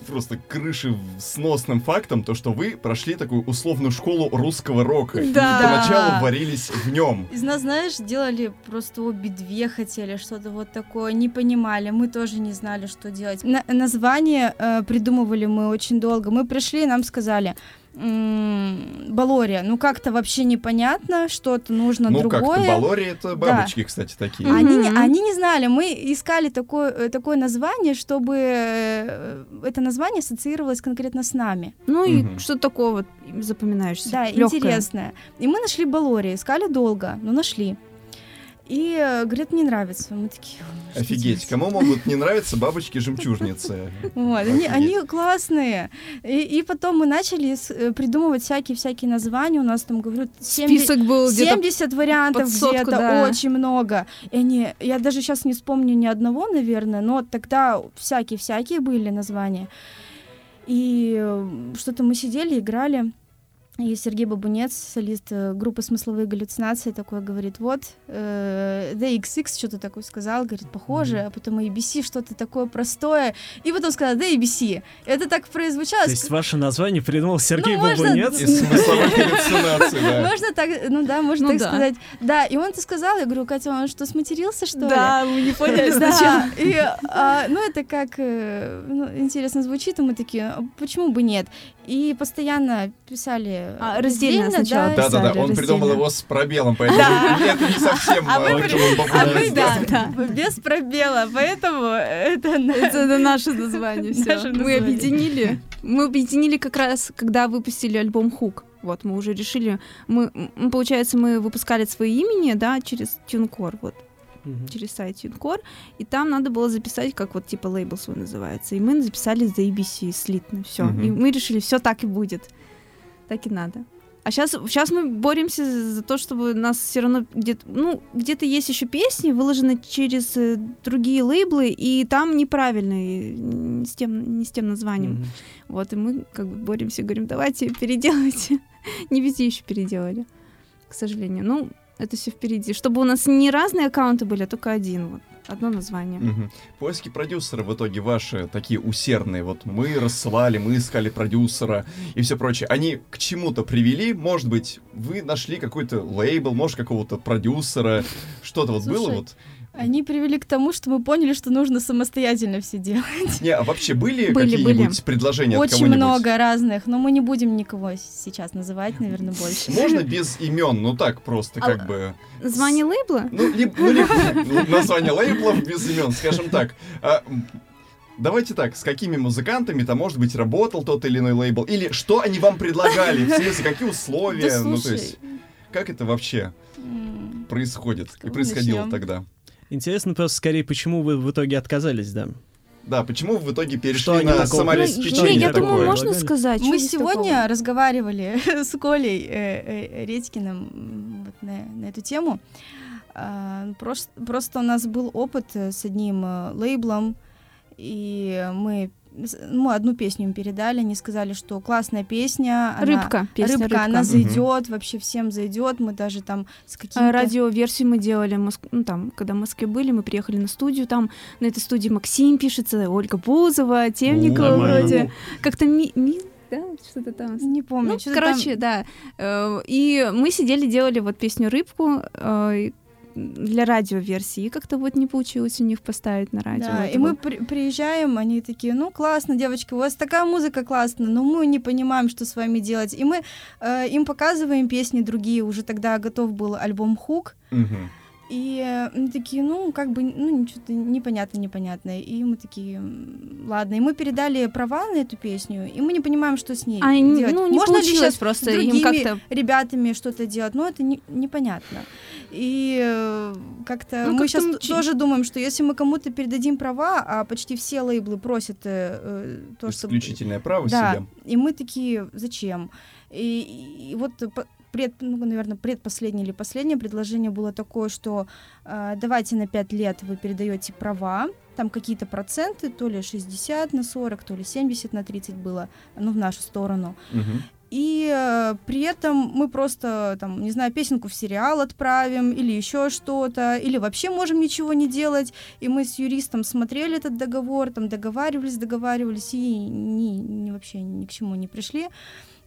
Speaker 1: просто крыши сносным фактом, то, что вы прошли такую условную школу русского рока. И
Speaker 3: Да.
Speaker 1: поначалу варились в нем.
Speaker 4: Из нас, знаешь, делали просто обе две хотели, что-то вот такое, не понимали, мы тоже не знали, что делать. На- название э, придумывали мы очень долго. Мы пришли, и нам сказали, Балория, ну как-то вообще непонятно, что-то нужно
Speaker 1: Ну
Speaker 4: другое.
Speaker 1: как-то, Балори это бабочки, кстати, такие.
Speaker 4: Они, не, они не знали, мы искали такое, э, такое название, чтобы э, это название ассоциировалось конкретно с нами.
Speaker 3: Ну и
Speaker 1: Мгм.
Speaker 3: что такого вот запоминаешься?
Speaker 4: Да,
Speaker 3: Лёгкое.
Speaker 4: интересное. И мы нашли Балори, искали долго, но нашли. И э, говорят, не нравится. Мы такие, «Ой, что
Speaker 1: Офигеть,
Speaker 4: делать?»
Speaker 1: кому могут не нравиться бабочки-жемчужницы?
Speaker 4: Вот, они, они классные. И, и потом мы начали с- э, придумывать всякие-всякие названия. У нас там, говорю, 70,
Speaker 3: Список был где-то
Speaker 4: 70 вариантов где-то,
Speaker 3: да.
Speaker 4: очень много. И они, я даже сейчас не вспомню ни одного, наверное, но тогда всякие-всякие были названия. И э, что-то мы сидели, играли. И Сергей Бабунец, солист э, группы «Смысловые галлюцинации», такой говорит, вот, э, DXX что-то такое сказал, говорит, похоже, а потом ABC, что-то такое простое, и потом сказал DABC. Это так прозвучало.
Speaker 2: То есть ваше название придумал Сергей
Speaker 4: Ну, можно-
Speaker 2: Бабунец?
Speaker 1: Из смысловой галлюцинации, да.
Speaker 4: Можно так, ну да, можно
Speaker 3: Ну
Speaker 4: так
Speaker 3: да.
Speaker 4: сказать. Да, и он это сказал, я говорю, Катя, он что, сматерился, что ли?
Speaker 3: Да, мы не поняли сначала.
Speaker 4: Да, и, а, ну, это как э, ну, интересно звучит, и мы такие, «А почему бы нет? И постоянно писали
Speaker 3: А, раздельно
Speaker 4: раздельно,
Speaker 3: сначала
Speaker 4: да,
Speaker 1: Да-да-да,
Speaker 3: писали
Speaker 1: он придумал его с пробелом, поэтому
Speaker 3: Да.
Speaker 1: это не совсем
Speaker 4: А мы
Speaker 1: а,
Speaker 4: а мы
Speaker 1: популярен, да.
Speaker 4: без,
Speaker 3: да.
Speaker 4: без пробела, поэтому это...
Speaker 3: Это, наше название.
Speaker 4: Наше
Speaker 3: Мы
Speaker 4: название.
Speaker 3: объединили. Мы объединили как раз, когда выпустили альбом Хук. Вот, мы уже решили, мы, получается, мы выпускали свои имени, да, через TuneCore, вот,
Speaker 2: Мгм.
Speaker 3: через сайт TuneCore, и там надо было записать, как вот типа лейбл свой называется. И мы записали за ABC слитно, все.
Speaker 1: Мгм.
Speaker 3: И мы решили, все так и будет. Так и надо. А сейчас, сейчас мы боремся за то, чтобы нас все равно где-то, ну, где-то есть еще песни, выложены через э, другие лейблы, и там неправильные, не с тем, не с тем названием.
Speaker 2: Мгм.
Speaker 3: Вот, и мы как бы боремся, говорим, давайте переделайте. не везде еще переделали, к сожалению. Ну, это все впереди. Чтобы у нас не разные аккаунты были, а только один. Вот, одно название.
Speaker 1: Мгм. Поиски продюсера в итоге ваши такие усердные. Вот мы рассылали, мы искали продюсера и все прочее. Они к чему-то привели. Может быть, вы нашли какой-то лейбл, может, какого-то продюсера. Что-то вот было
Speaker 4: Слушай,
Speaker 1: вот.
Speaker 4: Они привели к тому, что мы поняли, что нужно самостоятельно все делать.
Speaker 1: Не, а вообще были,
Speaker 3: Были,
Speaker 1: какие-нибудь предложения от
Speaker 4: Очень
Speaker 1: кого-нибудь?
Speaker 4: много разных, но мы не будем никого сейчас называть, наверное, больше.
Speaker 1: Можно без имен, ну так просто,
Speaker 3: А-
Speaker 1: как бы.
Speaker 3: Название лейбла?
Speaker 1: Ну, либо, ну, либо ну, название лейблов без имен, скажем так. А, Давайте так, с какими музыкантами там, может быть, работал тот или иной лейбл? Или что они вам предлагали? В смысле, какие условия?
Speaker 4: Да
Speaker 1: ну, то есть, как это вообще происходит и происходило
Speaker 4: начнем?
Speaker 1: тогда?
Speaker 2: Интересно просто скорее, почему вы в итоге отказались, да?
Speaker 1: Да, почему вы в итоге перешли
Speaker 2: Что
Speaker 1: на
Speaker 2: такого
Speaker 3: Ну,
Speaker 1: самообеспечение
Speaker 3: я думаю,
Speaker 1: такое?
Speaker 3: можно
Speaker 2: Предлагали?
Speaker 3: сказать.
Speaker 4: Мы сегодня
Speaker 3: такого?
Speaker 4: разговаривали с Колей э, э, Редькиным вот на, на эту тему. А, Просто, просто у нас был опыт э, с одним э, лейблом, и мы, мы одну песню им передали, они сказали, что классная песня, она-
Speaker 3: Рыбка, песня
Speaker 4: рыбка,
Speaker 3: «Рыбка».
Speaker 4: она зайдет, вообще всем зайдет. Мы даже там с
Speaker 3: А,
Speaker 4: каким-то...
Speaker 3: Радиоверсию мы делали, Моск- ну, там, когда в Москве были, мы приехали на студию, там на этой студии Максим пишется, Ольга Бузова, Темникова вроде. Как-то ми, ми- да, что-то там.
Speaker 4: Не помню.
Speaker 3: Ну,
Speaker 4: что-то там-
Speaker 3: короче, да. Э, И мы сидели, делали вот песню «Рыбку», э, для радиоверсии, и как-то вот не получилось у них поставить на радио.
Speaker 4: Да, и мы при- приезжаем, они такие, ну классно, девочки, у вас такая музыка классная, но мы не понимаем, что с вами делать. И мы э, им показываем песни другие, уже тогда готов был альбом Хук,
Speaker 1: Мгм.
Speaker 4: и э, они такие, ну как бы, ну ничего-то непонятно, непонятно. И мы такие, «М, ладно, и мы передали права на эту песню, и мы не понимаем, что с ней
Speaker 3: А, н-
Speaker 4: делать.
Speaker 3: ну, не
Speaker 4: Можно ли
Speaker 3: получилось
Speaker 4: сейчас
Speaker 3: просто
Speaker 4: с
Speaker 3: им
Speaker 4: другими
Speaker 3: как-то...
Speaker 4: ребятами что-то делать, но это не- непонятно. И э, как-то
Speaker 3: Ну,
Speaker 4: мы
Speaker 3: как-то
Speaker 4: сейчас
Speaker 3: мы чи-
Speaker 4: тоже думаем, что если мы кому-то передадим права, а почти все лейблы просят э, э, то, что...
Speaker 1: Исключительное право
Speaker 4: Да,
Speaker 1: себе.
Speaker 4: и мы такие, зачем? И, и вот пред, ну, наверное, предпоследнее или последнее предложение было такое, что э, давайте на 5 лет вы передаете права, там какие-то проценты, то ли 60 на 40, то ли 70 на 30 было, ну, в нашу сторону.
Speaker 1: Мгм.
Speaker 4: И э, при этом мы просто, там, не знаю, песенку в сериал отправим или еще что-то, или вообще можем ничего не делать. И мы с юристом смотрели этот договор, там договаривались, договаривались и ни, ни- вообще ни к чему не пришли. Э,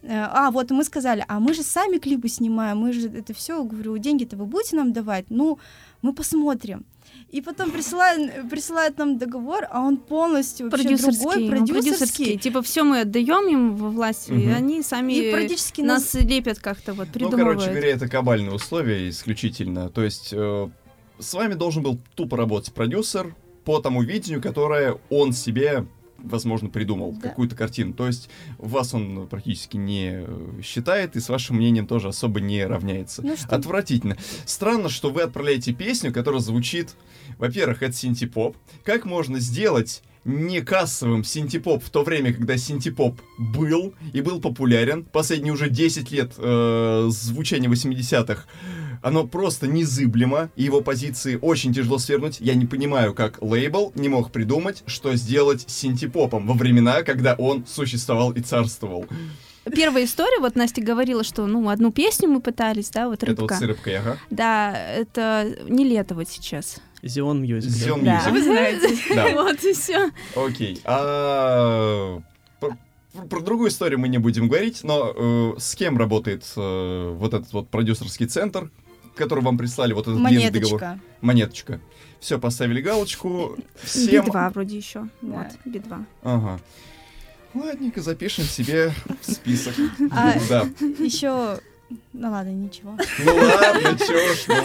Speaker 4: А, вот и мы сказали, а мы же сами клипы снимаем, мы же это все, говорю, деньги-то вы будете нам давать? Ну, мы посмотрим. И потом присылает, присылает нам договор, а он полностью вообще
Speaker 3: Продюсерский,
Speaker 4: другой,
Speaker 3: ну,
Speaker 4: продюсерский.
Speaker 3: продюсерский. Типа все мы отдаем им во власть, и
Speaker 1: Мгм.
Speaker 3: они сами
Speaker 4: И практически нас
Speaker 3: нас лепят как-то вот
Speaker 1: Ну,
Speaker 3: придумывают.
Speaker 1: короче говоря, это кабальные условия исключительно. То есть э, с вами должен был тупо работать продюсер по тому видению, которое он себе, возможно, придумал,
Speaker 4: Да.
Speaker 1: какую-то картину. То есть вас он практически не считает и с вашим мнением тоже особо не равняется.
Speaker 4: Ну, что-
Speaker 1: Отвратительно. Странно, что вы отправляете песню, которая звучит... Во-первых, это синтепоп. Как можно сделать не кассовым синтепоп в то время, когда синтепоп был и был популярен, последние уже 10 лет э, звучания 80-х, оно просто незыблемо, и его позиции очень тяжело свергнуть. Я не понимаю, как лейбл не мог придумать, что сделать с синтепопом во времена, когда он существовал и царствовал.
Speaker 3: Первая история, вот Настя говорила, что ну одну песню мы пытались, да, вот
Speaker 1: Это вот
Speaker 3: рыбка.
Speaker 1: с рыбкой, ага.
Speaker 3: Да, это не лето вот сейчас.
Speaker 2: Zion Music.
Speaker 1: Zion
Speaker 3: Да.
Speaker 1: Music.
Speaker 4: Вы знаете.
Speaker 1: Да.
Speaker 3: Вот и все.
Speaker 1: Окей. А про, про другую историю мы не будем говорить, но э, с кем работает э, вот этот вот продюсерский центр, который вам прислали вот этот длинный договор?
Speaker 4: Монеточка.
Speaker 1: Монеточка. Все, поставили галочку. Всем.
Speaker 3: Би-2 вроде еще.
Speaker 4: Да.
Speaker 3: Вот, Би-2.
Speaker 1: Ага. Ладненько, запишем себе в список.
Speaker 4: А-
Speaker 1: Да.
Speaker 4: Еще... Ну ладно, ничего.
Speaker 1: Ну ладно, чё ж, ну.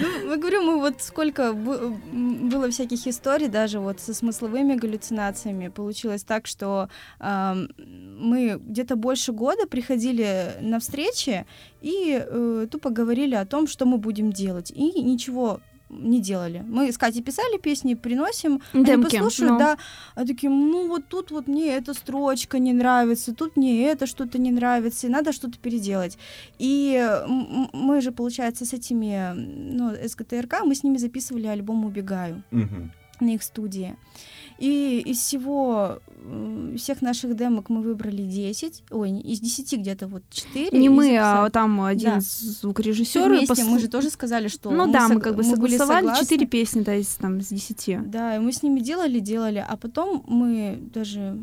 Speaker 4: Ну, мы говорю, мы вот сколько было всяких историй, даже вот со смысловыми галлюцинациями. Получилось так, что ам, мы где-то больше года приходили на встречи и э, тупо говорили о том, что мы будем делать. И ничего не делали. Мы с Катей писали песни, приносим, они
Speaker 3: Демки.
Speaker 4: послушают,
Speaker 3: ну.
Speaker 4: да, а такие, ну вот тут вот мне эта строчка не нравится, тут мне это что-то не нравится, и надо что-то переделать. И мы же, получается, с этими, ну, СГТРК, мы с ними записывали альбом «Убегаю»
Speaker 1: Мгм.
Speaker 4: на их студии. И из всего, всех наших демок мы выбрали 10, ой, из 10 где-то вот 4.
Speaker 3: Не мы, а там один
Speaker 4: Да.
Speaker 3: звукорежиссер.
Speaker 4: вместе,
Speaker 3: пос-
Speaker 4: мы же тоже сказали, что
Speaker 3: Ну да, мы как бы
Speaker 4: были
Speaker 3: согласовали
Speaker 4: согласны.
Speaker 3: четыре песни, да, из, там, с десяти.
Speaker 4: Да, и мы с ними делали, делали, а потом мы даже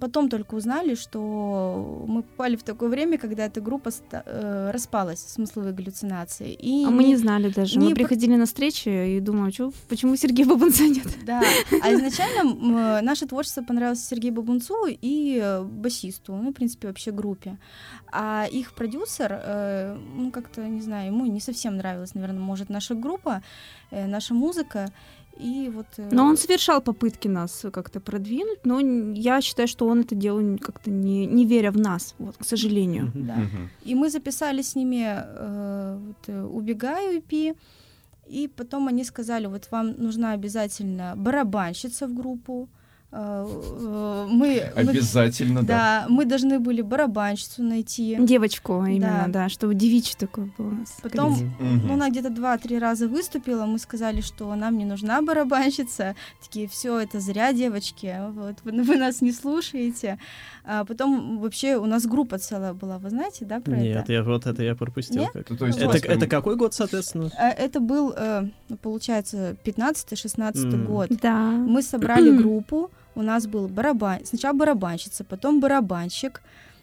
Speaker 4: потом только узнали, что мы попали в такое время, когда эта группа э, распалась, смысловые галлюцинации. И
Speaker 3: А мы не знали даже.
Speaker 4: не
Speaker 3: Мы
Speaker 4: по-
Speaker 3: приходили на встречи и думаю, чё, почему Сергей Бабунца нет?
Speaker 4: Да, а изначально э, наше творчество понравилось Сергею Бабунцу и э, басисту, ну, в принципе, вообще группе. А их продюсер, ну, как-то, не знаю, ему не совсем нравилась, наверное, может, наша группа, наша музыка. И вот... э,
Speaker 3: Но он совершал попытки нас как-то продвинуть, но я считаю, что он это делал как-то не, не веря в нас, вот, к сожалению.
Speaker 4: Да. И мы записали с ними э, вот, э, «Убегаю» EP, и потом они сказали, вот вам нужна обязательно барабанщица в группу. Э, э, мы, мы-
Speaker 1: Обязательно, да.
Speaker 4: да, мы должны были барабанщицу найти.
Speaker 3: Девочку именно,
Speaker 4: Да.
Speaker 3: да, чтобы девичий такой был у нас.
Speaker 4: Потом.
Speaker 1: Мгм.
Speaker 4: ну, она где-то два-три раза выступила, мы сказали, что нам не нужна барабанщица. Такие, все, это зря, девочки, вот, вы, вы нас не слушаете. А потом вообще у нас группа целая была, вы знаете, да, про
Speaker 2: Нет,
Speaker 4: это?
Speaker 2: я вот это я пропустил.
Speaker 4: Нет?
Speaker 2: как.
Speaker 1: То- то есть
Speaker 2: Это,
Speaker 1: прям-
Speaker 2: это какой год, соответственно?
Speaker 4: А, Это был, э, ну, получается, 15-16
Speaker 2: М.
Speaker 4: год.
Speaker 3: Да.
Speaker 4: Мы собрали группу, у нас был барабан, сначала барабанщица, потом барабанщик,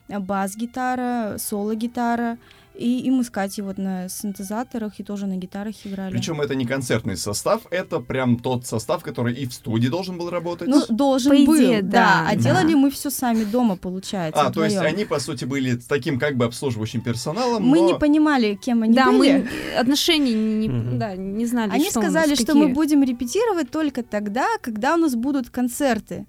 Speaker 4: э, бас-гитара, соло-гитара, и, и мы с Катей вот на синтезаторах и тоже на гитарах играли.
Speaker 1: Причем это не концертный состав, это прям тот состав, который и в студии должен был работать.
Speaker 4: Ну, должен
Speaker 3: По
Speaker 4: был,
Speaker 3: идее,
Speaker 4: да.
Speaker 3: да,
Speaker 4: А
Speaker 3: да.
Speaker 4: делали мы все сами дома, получается.
Speaker 1: а, то есть они, по сути, были с таким как бы обслуживающим персоналом,
Speaker 4: Мы
Speaker 1: но...
Speaker 4: не понимали, кем они
Speaker 3: да,
Speaker 4: были.
Speaker 3: мы отношений не,
Speaker 2: Мгм.
Speaker 3: да, не знали,
Speaker 4: Они
Speaker 3: что у нас,
Speaker 4: сказали, что
Speaker 3: какие.
Speaker 4: мы будем репетировать только тогда, когда у нас будут концерты.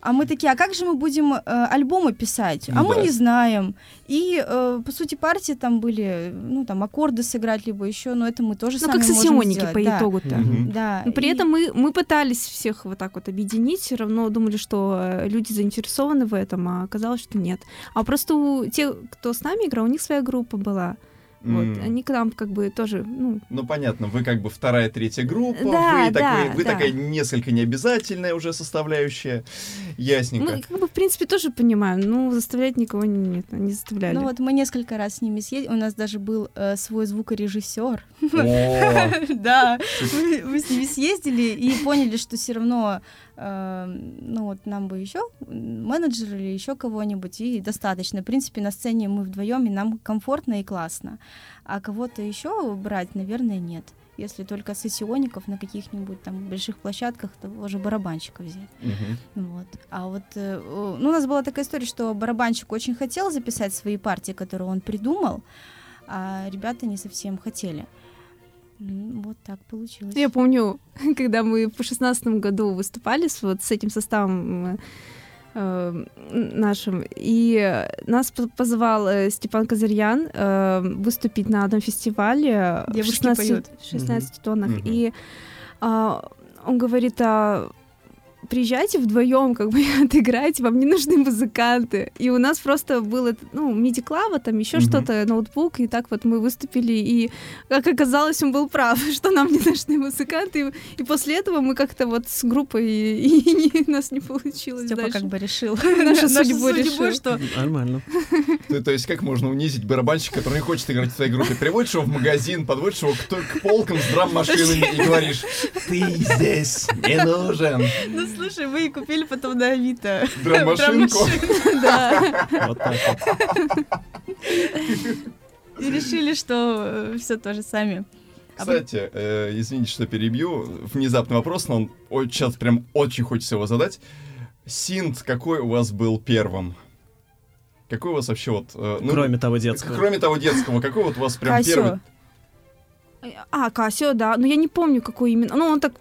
Speaker 4: А мы такие, а как же мы будем э, альбомы писать? А
Speaker 1: Ну
Speaker 4: мы
Speaker 1: да.
Speaker 4: не знаем. И, э, по сути, партии там были, ну, там, аккорды сыграть, либо еще, но это мы тоже
Speaker 3: Ну,
Speaker 4: сами
Speaker 3: как
Speaker 4: можем
Speaker 3: сессионники по
Speaker 4: да.
Speaker 3: итогу-то.
Speaker 1: Мгм.
Speaker 4: Да.
Speaker 3: Но при
Speaker 4: и-
Speaker 3: этом мы, мы пытались всех вот так вот объединить, все равно думали, что э, люди заинтересованы в этом, а оказалось, что нет. А просто у тех, кто с нами играл, у них своя группа была. Вот,
Speaker 1: М.
Speaker 3: они к нам как бы тоже, ну,
Speaker 1: Ну, понятно, вы как бы вторая, третья группа,
Speaker 3: Да,
Speaker 1: вы,
Speaker 3: да,
Speaker 1: такой, вы
Speaker 3: да.
Speaker 1: такая несколько необязательная уже составляющая. Ясненько.
Speaker 3: мы как бы в принципе тоже понимаем, ну, заставлять никого не, нет, не заставляли.
Speaker 4: Ну вот мы несколько раз с ними съездили, у нас даже был э, свой звукорежиссер. Да, мы с ними съездили и поняли, что все равно, ну вот нам бы еще менеджер или еще кого-нибудь и достаточно. В принципе, на сцене мы вдвоем и нам комфортно и классно. А кого-то еще брать, наверное, нет. Если только сессиоников на каких-нибудь там больших площадках, того же барабанщика взять.
Speaker 1: мгм.
Speaker 4: Вот. А вот э, ну, у нас была такая история, что барабанщик очень хотел записать свои партии, которые он придумал, а ребята не совсем хотели. М, Вот так получилось.
Speaker 3: Я помню, когда мы в шестнадцатом году выступали с, вот с этим составом э, э, нашим, и нас по- позвал э, Степан Казарьян э, выступить на одном фестивале в
Speaker 4: Девушки
Speaker 3: 16,
Speaker 4: поют.
Speaker 3: в 16 тоннах.
Speaker 1: Мгм.
Speaker 3: И а, он говорит, а приезжайте вдвоем, как бы отыграйте, вам не нужны музыканты. И у нас просто было, ну, миди-клава, там еще
Speaker 1: Мгм.
Speaker 3: что-то, ноутбук, и так вот мы выступили, и, как оказалось, он был прав, что нам не нужны музыканты, и, и после этого мы как-то вот с группой, и, и у нас не получилось
Speaker 4: Степа
Speaker 3: дальше.
Speaker 4: как бы решил.
Speaker 3: Нашу судьбу решил.
Speaker 4: что
Speaker 2: Нормально.
Speaker 1: То, есть как можно унизить барабанщика, который не хочет играть в твоей группе? Приводишь его в магазин, подводишь его к, полкам с драм-машинами и говоришь, ты здесь не нужен.
Speaker 4: Слушай, вы купили потом на Авито.
Speaker 1: Драм-машинку.
Speaker 3: Да.
Speaker 2: Вот так вот.
Speaker 4: И решили, что все то же сами. А
Speaker 1: Кстати, э, извините, что перебью. Внезапный вопрос, но он сейчас прям очень хочется его задать. Синт какой у вас был первым? Какой у вас вообще вот... э, ну,
Speaker 2: Кроме того детского.
Speaker 1: Кроме того детского, какой вот у вас прям
Speaker 4: Кассио.
Speaker 1: первый...
Speaker 3: А, Кассио, да, но я не помню, какой именно. Ну, он так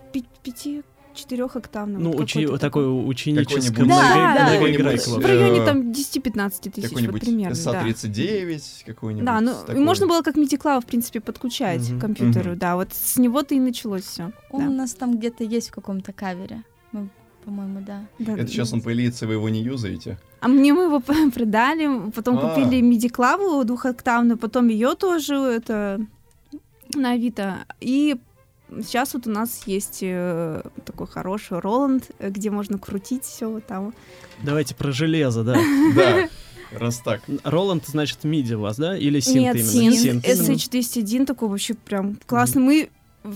Speaker 3: пяти четырех октавный.
Speaker 2: Ну, учи,
Speaker 3: какой-то
Speaker 2: такой ученический
Speaker 4: Да, да.
Speaker 3: В районе там 10-15 тысяч, вот примерно, да.
Speaker 1: SA-39, какой-нибудь
Speaker 3: Да, ну
Speaker 1: такой.
Speaker 3: можно было как MIDI-клав, в принципе, подключать
Speaker 2: Мгм.
Speaker 3: к компьютеру,
Speaker 1: Мгм.
Speaker 3: да, вот с него-то и началось все.
Speaker 4: Он у нас там где-то есть в каком-то кавере. Мы, по-моему, да.
Speaker 1: Это сейчас он появится, вы его не юзаете?
Speaker 3: А мне мы его продали, потом
Speaker 1: А.
Speaker 3: купили MIDI-клаву двухоктавную, потом ее тоже, это, на Авито. И сейчас вот у нас есть э, такой хороший Роланд, э, где можно крутить все вот там.
Speaker 2: Давайте про железо, да.
Speaker 1: Да, раз так.
Speaker 2: Роланд, значит, миди у вас, да? Или синт
Speaker 3: Нет,
Speaker 2: именно?
Speaker 3: синт,
Speaker 2: именно.
Speaker 3: SH201 такой вообще прям классный. Мы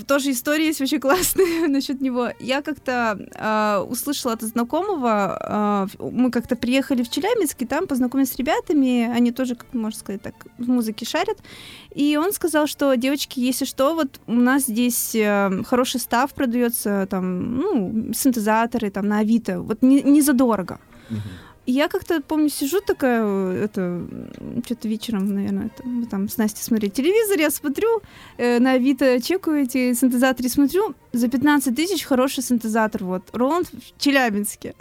Speaker 3: тоже история есть вообще классная насчет него. Я как-то а, услышала от знакомого, в- мы как-то приехали в Челябинск, и там познакомились с ребятами, они тоже, как можно сказать, так, в музыке шарят. И он сказал, что, девочки, если что, вот у нас здесь э, хороший став продается, там, ну, синтезаторы, там, на Авито, вот не, не задорого.
Speaker 1: Мгм.
Speaker 3: Я как-то, помню, сижу такая, э, это, что-то вечером, наверное, это, мы там с Настей смотрели телевизор, я смотрю, э, на Авито чекаю эти синтезаторы, смотрю, за 15 тысяч хороший синтезатор, вот, Роланд в Челябинске.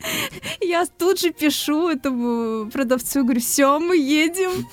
Speaker 3: Я тут же пишу этому продавцу, говорю, все, мы едем.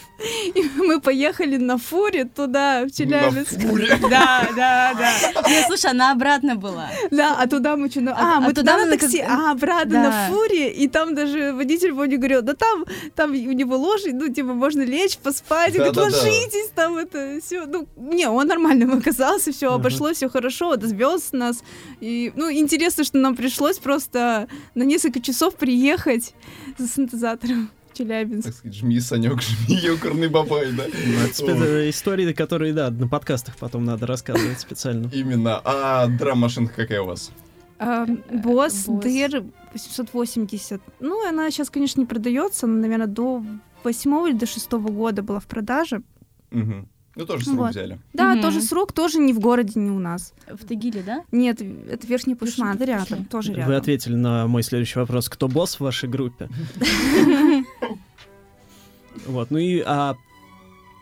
Speaker 3: И мы поехали на фуре туда, в Челябинск.
Speaker 1: На фуре.
Speaker 4: Да, да, да. Не, слушай, она обратно была.
Speaker 3: Да, а туда мы что? на-
Speaker 4: А-
Speaker 3: А, мы
Speaker 4: а
Speaker 3: туда
Speaker 4: туда
Speaker 3: на такси,
Speaker 4: как-
Speaker 3: а обратно
Speaker 4: Да.
Speaker 3: на фуре, и там даже водитель помню говорил, да там, там у него лошадь, ну типа можно лечь, поспать, и говорит, ложитесь, там это все, ну не, он нормальным оказался, все обошлось, все хорошо, довез нас, и ну интересно, что нам пришлось просто на несколько часов приехать за синтезатором Челябинск.
Speaker 1: Так сказать, жми, Санек, жми, ёкарный бабай, да?
Speaker 2: Ну, это это истории, которые, да, на подкастах потом надо рассказывать специально.
Speaker 1: Именно. А драм-машинка какая у вас?
Speaker 3: А, Босс
Speaker 4: Босс.
Speaker 3: DR 880. Ну, она сейчас, конечно, не продается, но, наверное, до восьмого или до шестого года была в продаже.
Speaker 1: Мгм. Ну, тоже с рук
Speaker 3: Вот.
Speaker 1: взяли.
Speaker 3: Да,
Speaker 4: Мгм.
Speaker 3: тоже срок, тоже не в городе, не у нас.
Speaker 4: В Тагиле, да?
Speaker 3: Нет, это Верхний Пушман, это рядом, тоже рядом.
Speaker 2: Вы ответили на мой следующий вопрос. Кто босс в вашей группе? Вот, ну и, а,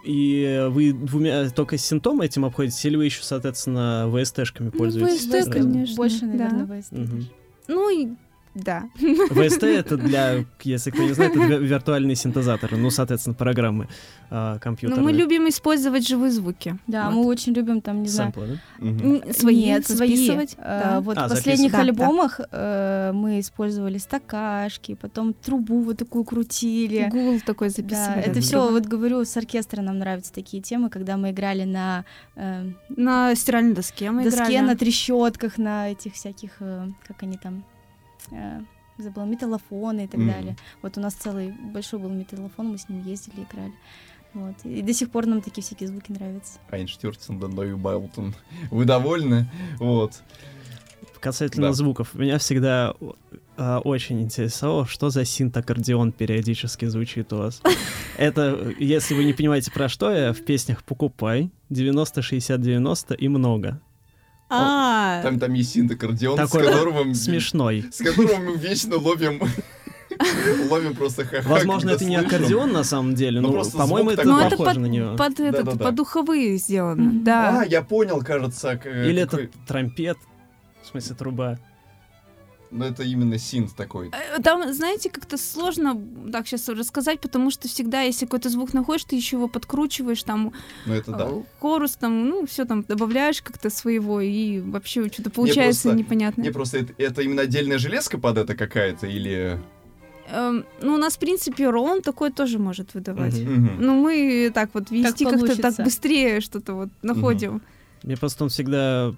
Speaker 2: и вы двумя только с синтом этим обходитесь, или вы еще, соответственно, VST-шками
Speaker 3: Ну,
Speaker 2: пользуетесь?
Speaker 3: VST,
Speaker 2: Разным?
Speaker 3: конечно,
Speaker 4: Больше,
Speaker 3: да.
Speaker 4: наверное, VST.
Speaker 2: Мгм.
Speaker 3: Ну, и Да.
Speaker 2: VST это для, если кто не знает, это ви- виртуальные синтезаторы, ну, соответственно, программы
Speaker 3: Но
Speaker 2: компьютерные.
Speaker 3: мы любим использовать живые звуки.
Speaker 4: Да,
Speaker 3: Вот.
Speaker 4: мы очень любим там, не знаю,
Speaker 2: Сэмплы, да?
Speaker 3: М, Свои
Speaker 4: Нет, свои.
Speaker 3: записывать.
Speaker 4: Э,
Speaker 3: да.
Speaker 4: Вот
Speaker 2: А,
Speaker 4: в последних
Speaker 3: записывать. Да, да.
Speaker 4: альбомах э, мы использовали стакашки, потом трубу вот такую крутили.
Speaker 3: Гул такой
Speaker 4: Да,
Speaker 3: записывали.
Speaker 4: это
Speaker 2: Мгм.
Speaker 4: все, вот говорю, с оркестра нам нравятся такие темы, когда мы играли на э,
Speaker 3: На стиральной доске мы
Speaker 4: доске,
Speaker 3: играли.
Speaker 4: на трещотках, на этих всяких, э, как они там, э, забыла, металлофоны и так
Speaker 1: Мгм.
Speaker 4: далее. Вот у нас целый большой был металлофон, мы с ним ездили, играли. Вот. И до сих пор нам такие всякие звуки нравятся.
Speaker 1: Айнштюрцен, Дандой Байлтон. Вы довольны? Вот.
Speaker 2: Касательно
Speaker 1: Да.
Speaker 2: звуков, меня всегда а, очень интересовало, что за синт-аккордеон периодически звучит у вас. Это, если вы не понимаете, про что я, в песнях «Покупай», «90-60-90» и «Много».
Speaker 3: А,
Speaker 1: Там, там есть синт-аккордеон, с
Speaker 2: Такой
Speaker 1: которым...
Speaker 2: Смешной.
Speaker 1: С которым мы вечно ловим... Ловим просто ха
Speaker 2: Возможно, это не аккордеон на самом деле,
Speaker 1: Ну,
Speaker 2: но, по-моему, это похоже на него.
Speaker 3: под, этот, под духовые сделано,
Speaker 4: Мгм.
Speaker 3: да.
Speaker 1: А, я понял, кажется.
Speaker 2: Или это тромпет, в смысле труба.
Speaker 1: Ну, это именно синт такой.
Speaker 3: Э, Там, знаете, как-то сложно так сейчас рассказать, потому что всегда, если какой-то звук находишь, ты еще его подкручиваешь, там
Speaker 1: Ну, это да.
Speaker 3: э, хорус, там, ну, все там добавляешь как-то своего, и вообще что-то получается
Speaker 1: просто-
Speaker 3: непонятно.
Speaker 1: Не, просто это, это именно отдельная железка под это какая-то, или...
Speaker 3: Эм, ну, у нас, в принципе, рон такой тоже может выдавать.
Speaker 2: Мгм.
Speaker 3: Ну, мы так вот вести как-то так быстрее что-то вот находим.
Speaker 2: Мне просто он всегда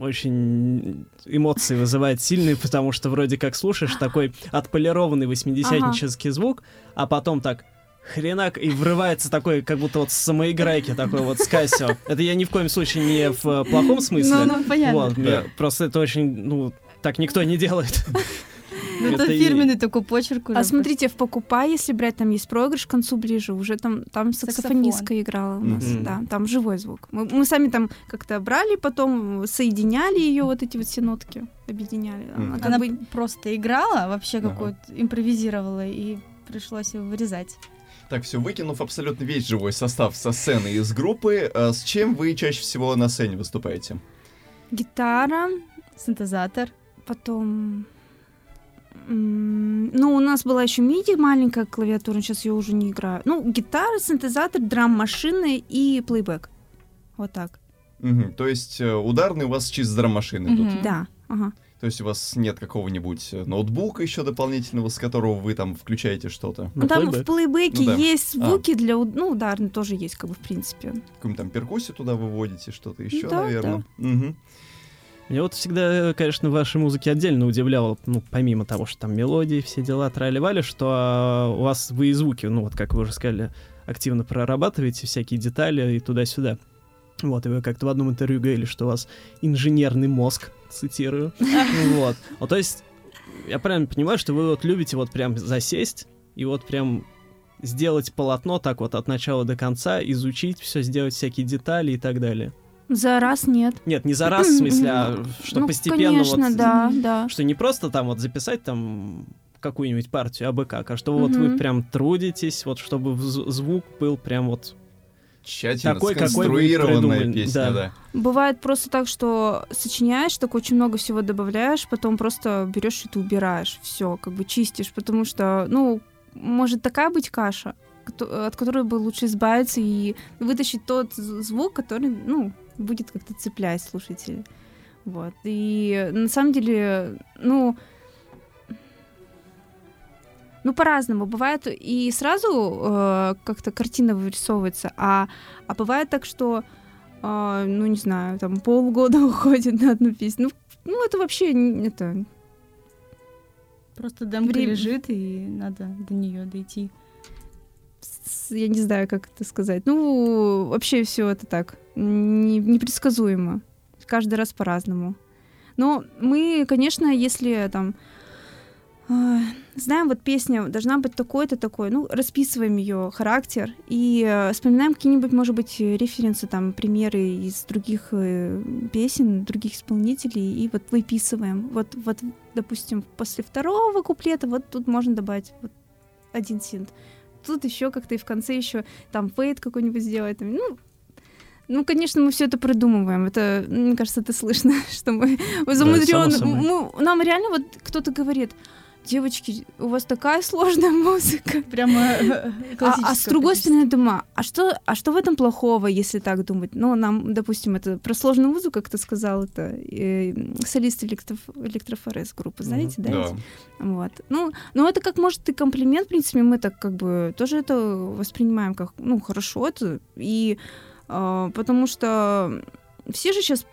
Speaker 2: очень эмоции вызывает сильные, потому что вроде как слушаешь такой отполированный восьмидесятнический звук, а потом так хренак, и врывается такой, как будто вот с самоиграйки такой вот с Casio. Это я ни в коем случае не в э, плохом смысле.
Speaker 3: Ну,
Speaker 4: Ну, понятно.
Speaker 2: Вот,
Speaker 1: Да.
Speaker 2: просто это очень, ну, так никто не делает.
Speaker 4: Ну, это,
Speaker 2: это и-
Speaker 4: фирменный такой почерк уже.
Speaker 3: А смотрите, в покупай, если брать, там есть проигрыш к концу ближе, уже там, там саксофонистка играла у нас, да, там живой звук. Мы, мы сами там как-то брали, потом соединяли ее, вот эти вот все нотки, объединяли. Она
Speaker 1: Мгм.
Speaker 3: как
Speaker 4: Она
Speaker 3: бы-
Speaker 4: просто играла, вообще
Speaker 1: Ага.
Speaker 4: какую-то импровизировала, и пришлось его вырезать.
Speaker 1: Так, все, выкинув абсолютно весь живой состав со сцены из группы, э, с чем вы чаще всего на сцене выступаете?
Speaker 3: гитара,
Speaker 4: Синтезатор.
Speaker 3: потом... Ну, у нас была еще MIDI маленькая клавиатура, сейчас я уже не играю. Ну, гитара, синтезатор, драм-машины и плейбэк. Вот так.
Speaker 1: Мгм, То есть э, ударные у вас чисто драм-машины идут?
Speaker 4: Мгм.
Speaker 3: Да, ага.
Speaker 1: То есть у вас нет какого-нибудь э, ноутбука еще дополнительного, с которого вы там включаете что-то?
Speaker 2: Ну,
Speaker 3: Ну, там
Speaker 2: плейбэк.
Speaker 3: в плейбеке
Speaker 1: Ну да.
Speaker 3: есть
Speaker 1: А.
Speaker 3: звуки для... уд- Ну, ударные тоже есть, как бы, в принципе.
Speaker 1: Какую-нибудь там перкуссию туда выводите, что-то еще,
Speaker 3: Да,
Speaker 1: наверное? Мгм.
Speaker 2: Меня вот всегда, конечно, в вашей музыке отдельно удивляло, ну, помимо того, что там мелодии, все дела трали что а, у вас вы и звуки, ну, вот как вы уже сказали, активно прорабатываете всякие детали и туда-сюда. Вот, и вы как-то в одном интервью говорили, что у вас инженерный мозг, цитирую. Вот. Ну, то есть, я правильно понимаю, что вы вот любите вот прям засесть и вот прям сделать полотно так вот от начала до конца, изучить все, сделать всякие детали и так далее.
Speaker 3: За раз нет.
Speaker 2: Нет, не за раз, в смысле, а что
Speaker 3: ну,
Speaker 2: постепенно
Speaker 3: конечно,
Speaker 2: вот...
Speaker 3: да, да.
Speaker 2: Что не просто там вот записать там какую-нибудь партию АБК, а что вот вы прям трудитесь, вот чтобы звук был прям вот...
Speaker 1: Тщательно
Speaker 2: Такой,
Speaker 1: сконструированная песня,
Speaker 2: да.
Speaker 1: да.
Speaker 3: Бывает просто так, что сочиняешь, так очень много всего добавляешь, потом просто берешь это убираешь, все, как бы чистишь, потому что, ну, может такая быть каша, от которой бы лучше избавиться и вытащить тот звук, который, ну, будет как-то цеплять слушателей. Вот. И на самом деле, ну, ну, по-разному. Бывает и сразу э, как-то картина вырисовывается, а, а бывает так, что, э, ну, не знаю, там полгода уходит на одну песню. Ну, ну это вообще это
Speaker 4: Просто демка
Speaker 3: Время.
Speaker 4: лежит, и надо до нее дойти.
Speaker 3: Я не знаю, как это сказать. Ну, вообще все это так не- непредсказуемо. Каждый раз по-разному. Но мы, конечно, если там э, знаем, вот песня должна быть такой-то такой, ну, расписываем ее характер и э, вспоминаем какие-нибудь, может быть, референсы, там, примеры из других э, песен, других исполнителей, и вот выписываем. Вот, вот, допустим, после второго куплета вот тут можно добавить вот один синт. Тут еще как-то и в конце еще там фейт какой-нибудь сделать. там, ну, Ну, конечно, мы все это придумываем. Это, мне кажется, это слышно, что мы
Speaker 2: само собой.
Speaker 3: Мы- Нам реально вот кто-то говорит, девочки, у вас такая сложная музыка.
Speaker 4: Прямо э,
Speaker 3: А, а с другой стороны, я думаю, а что, а что в этом плохого, если так думать? Ну, нам, допустим, это про сложную музыку, как ты сказал, это э, солист электроф- электрофорез группы, знаете, да?
Speaker 1: Да.
Speaker 3: ведь? Вот. Ну, ну, это как, может, и комплимент, в принципе, мы так как бы тоже это воспринимаем как, ну, хорошо это, и а, потому что все же сейчас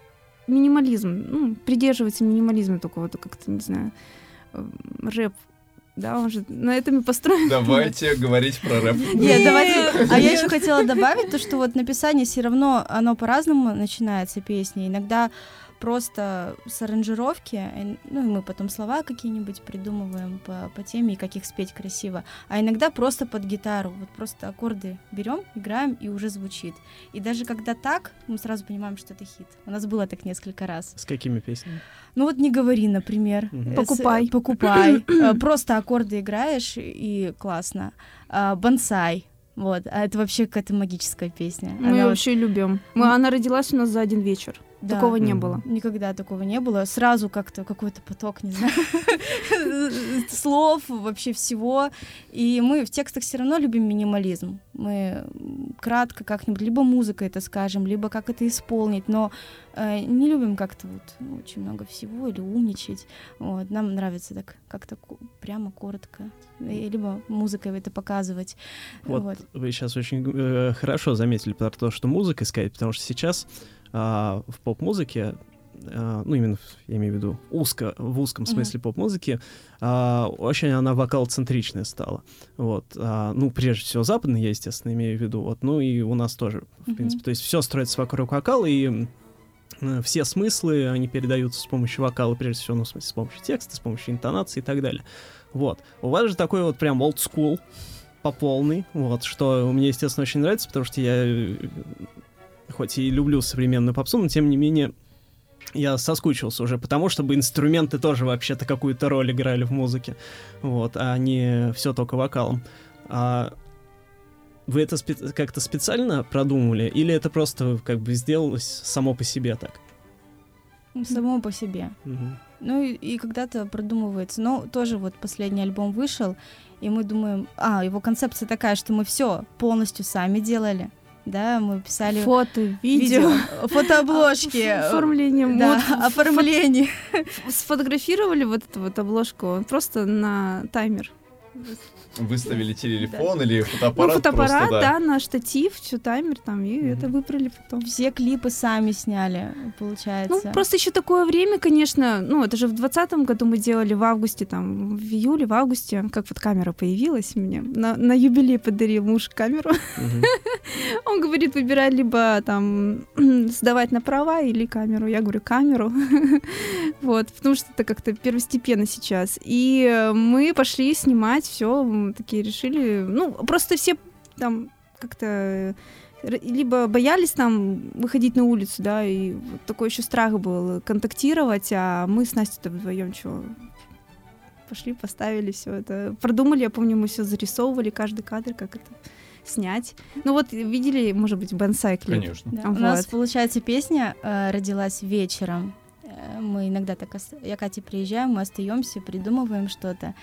Speaker 3: минимализм, ну, придерживаются минимализма такого, то как-то, не знаю, э, рэп, да, он же на этом и построен.
Speaker 1: Давайте говорить про рэп.
Speaker 4: Нет, давайте. А я еще хотела добавить то, что вот написание все равно оно по-разному начинается песни. Иногда просто с аранжировки, э, ну и мы потом слова какие-нибудь придумываем по, по теме и как их спеть красиво. А иногда просто под гитару, вот просто аккорды берем, играем и уже звучит. И даже когда так, мы сразу понимаем, что это хит. У нас было так несколько раз.
Speaker 2: С какими песнями?
Speaker 4: Ну вот не говори, например.
Speaker 2: Мгм.
Speaker 4: Э, с-
Speaker 3: Покупай.
Speaker 4: Покупай. Э, Просто аккорды играешь и классно. А, Бонсай. Вот, а это вообще какая-то магическая песня.
Speaker 3: Мы
Speaker 4: Она
Speaker 3: ее
Speaker 4: вот-
Speaker 3: вообще любим. Мы, она родилась у нас за один вечер.
Speaker 4: Да,
Speaker 3: Такого не было.
Speaker 4: Никогда такого не было. Сразу как-то какой-то поток, не знаю, слов, вообще всего. И мы в текстах все равно любим минимализм. Мы кратко как-нибудь, либо музыкой это скажем, либо как это исполнить, но э, не любим как-то вот очень много всего или умничать. Вот. Нам нравится так как-то прямо, коротко. И- Либо музыкой это показывать.
Speaker 2: Вот,
Speaker 4: Вот.
Speaker 2: вы сейчас очень э, хорошо заметили про то, что музыка сказать, потому что сейчас а, в поп-музыке, а, ну именно, я имею в виду, узко, в узком смысле поп-музыки, а, очень она вокал-центричная стала. Вот, а, ну, прежде всего, западная, я, естественно, имею в виду, вот, ну и у нас тоже, в
Speaker 4: Мгм.
Speaker 2: принципе, то есть все строится вокруг вокала, и э, все смыслы, они передаются с помощью вокала, прежде всего, ну, в смысле, с помощью текста, с помощью интонации и так далее. Вот. У вас же такой вот прям old school, по полной, вот, что мне, естественно, очень нравится, потому что я э, хоть и люблю современную попсу, но тем не менее я соскучился уже, потому чтобы инструменты тоже вообще-то какую-то роль играли в музыке, вот, а не все только вокалом. А вы это спе- как-то специально продумали, или это просто как бы сделалось само по себе так?
Speaker 4: Само по себе.
Speaker 2: Мгм.
Speaker 4: Ну и, и когда-то продумывается. Но тоже вот последний альбом вышел, и мы думаем, а, его концепция такая, что мы все полностью сами делали. Да, мы писали
Speaker 3: Фото, видео,
Speaker 4: фотообложки,
Speaker 3: оформление
Speaker 4: да,
Speaker 3: мод,
Speaker 4: оформление.
Speaker 3: фо- сфотографировали вот эту вот обложку просто на таймер.
Speaker 1: Выставили телефон или
Speaker 3: Ну,
Speaker 1: фотоаппарат
Speaker 3: фотоаппарат,
Speaker 1: просто,
Speaker 3: да, на штатив, все таймер там, и это
Speaker 2: Мгм.
Speaker 3: выправили потом.
Speaker 4: Все клипы сами сняли,
Speaker 3: Ну,
Speaker 4: получается.
Speaker 3: просто еще такое время, конечно, ну, это же в двадцатом году мы делали в августе, там, в июле, в августе, как вот камера появилась мне. На, на юбилей подарил муж камеру. Он говорит, выбирай либо там сдавать на права или камеру. Я говорю, камеру. Вот, потому что это как-то первостепенно сейчас. И мы пошли снимать все, такие решили. Ну, просто все там как-то э, либо боялись там выходить на улицу, да, и вот такой еще страх был контактировать, а мы с Настей-то вдвоем что пошли, поставили все это. Продумали, я помню, мы все зарисовывали, каждый кадр, как это снять. Ну вот видели, может быть, бонсай клип.
Speaker 1: Конечно.
Speaker 4: Да, У нас,
Speaker 3: Вот.
Speaker 4: получается, песня э, родилась вечером. Э, Мы иногда так... ос- Я Катя приезжаем, мы остаемся, придумываем что-то.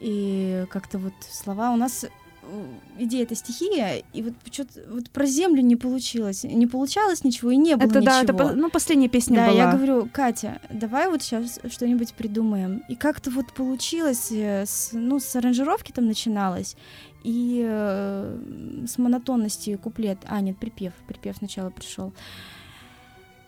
Speaker 4: И как-то вот слова... У нас э, идея это стихия, и вот что-то вот про землю не получилось. Не получалось ничего, и не было
Speaker 3: Это да,
Speaker 4: ничего.
Speaker 3: это по- ну, последняя песня
Speaker 4: Да,
Speaker 3: была.
Speaker 4: я говорю, Катя, давай вот сейчас что-нибудь придумаем. И как-то вот получилось, э, с, ну, с аранжировки там начиналось, и э, с монотонности куплет, а, нет, припев, припев сначала пришел.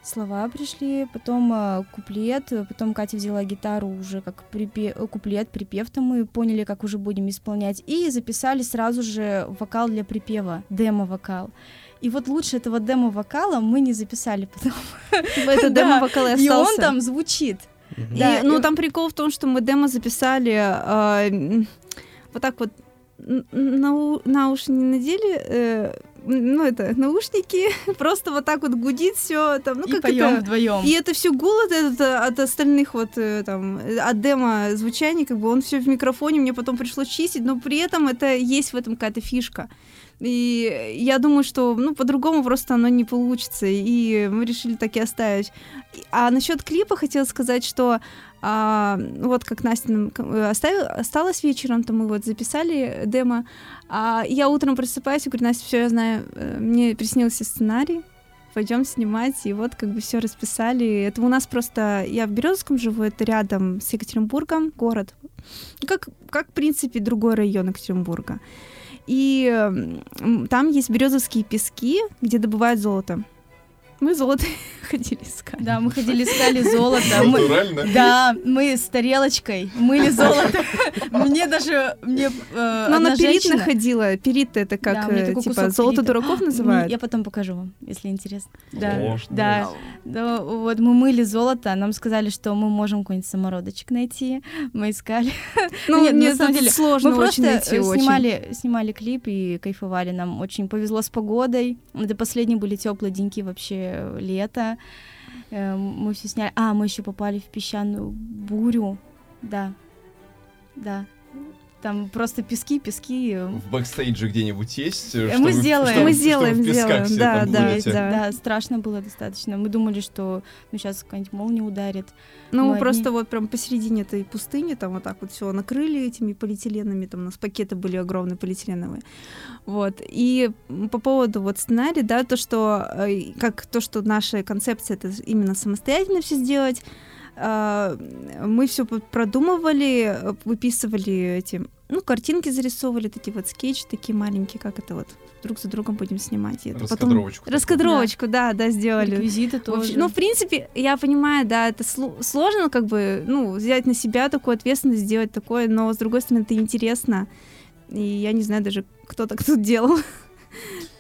Speaker 4: Слова пришли, потом э, куплет, потом Катя взяла гитару уже как припе- э, куплет, припев там мы поняли, как уже будем исполнять, и записали сразу же вокал для припева, демо-вокал. И вот лучше этого демо-вокала мы не записали, потому
Speaker 3: Это
Speaker 4: Да,
Speaker 3: демо-вокал и
Speaker 4: и он
Speaker 3: остался.
Speaker 4: там звучит. Да,
Speaker 3: ну, там прикол в том, что мы демо записали м, вот так вот н- нау- на уши не надели, э, ну, это, наушники, просто вот так вот гудит все там, ну,
Speaker 4: и
Speaker 3: как
Speaker 4: поем
Speaker 3: это...
Speaker 4: вдвоем.
Speaker 3: И это все гул от, от, от остальных вот э, там, э, от демо звучания, как бы он все в микрофоне, мне потом пришлось чистить, но при этом это есть в этом какая-то фишка. И я думаю, что ну, по-другому просто оно не получится. И мы решили так и оставить. А насчет клипа хотела сказать, что а, вот как Настя нам к- оставила, осталась вечером, то мы вот записали демо. А я утром просыпаюсь и говорю, Настя, все, я знаю, э, мне приснился сценарий, пойдем снимать, и вот как бы все расписали. Это у нас просто, я в Березовском живу, это рядом с Екатеринбургом, город. Как, как в принципе, другой район Екатеринбурга. И там есть березовские пески, где добывают золото. Мы золото ходили искать.
Speaker 4: Да, мы ходили, искали золото. Мы-
Speaker 1: Натурально.
Speaker 4: Да, мы с тарелочкой мыли золото. Мне даже, мне э,
Speaker 3: Но она перит находила. Перит это
Speaker 4: Да,
Speaker 3: как,
Speaker 4: мне
Speaker 3: э, типа, золото
Speaker 4: перита.
Speaker 3: дураков
Speaker 4: А,
Speaker 3: называют.
Speaker 4: Я потом покажу вам, если интересно. Да,
Speaker 1: Конечно.
Speaker 4: да. Да, вот мы мыли золото, нам сказали, что мы можем какой-нибудь самородочек найти. Мы искали.
Speaker 3: Ну,
Speaker 4: Нет,
Speaker 3: нет,
Speaker 4: на самом деле,
Speaker 3: сложно
Speaker 4: мы
Speaker 3: очень
Speaker 4: просто
Speaker 3: найти
Speaker 4: э,
Speaker 3: очень.
Speaker 4: снимали, снимали клип и кайфовали. Нам очень повезло с погодой. Это последние были теплые деньки вообще лето. Э, Мы все сняли. А, мы еще попали в песчаную бурю. Да. Да. Там просто пески, пески. э,
Speaker 1: В бэкстейдже где-нибудь есть? э,
Speaker 4: Мы
Speaker 1: что вы-
Speaker 4: сделаем.
Speaker 1: что вы-
Speaker 3: Мы сделаем, сделаем,
Speaker 1: все
Speaker 3: да,
Speaker 1: там
Speaker 3: да,
Speaker 1: будете?
Speaker 3: да.
Speaker 4: Да, страшно было достаточно. Мы думали, что ну, сейчас какая-нибудь молния ударит.
Speaker 3: Ну,
Speaker 4: мы
Speaker 3: просто
Speaker 4: одни.
Speaker 3: вот прям посередине этой пустыни, там вот так вот все накрыли этими полиэтиленами, там у нас пакеты были огромные полиэтиленовые. Вот. И по поводу вот сценария, да, то, что э, как то, что наша концепция это именно самостоятельно все сделать, мы все продумывали, э, выписывали эти, ну, картинки зарисовывали, такие вот скетчи такие маленькие, как это вот друг за другом будем снимать. И это потом
Speaker 1: Раскадровочку. такую.
Speaker 3: раскадровочку, да, да, сделали.
Speaker 4: Реквизиты тоже.
Speaker 3: ну, в принципе, я понимаю, да, это сло- сложно, как бы, ну, взять на себя такую ответственность, сделать такое, но, с другой стороны, это интересно. И я не знаю даже, кто так тут делал.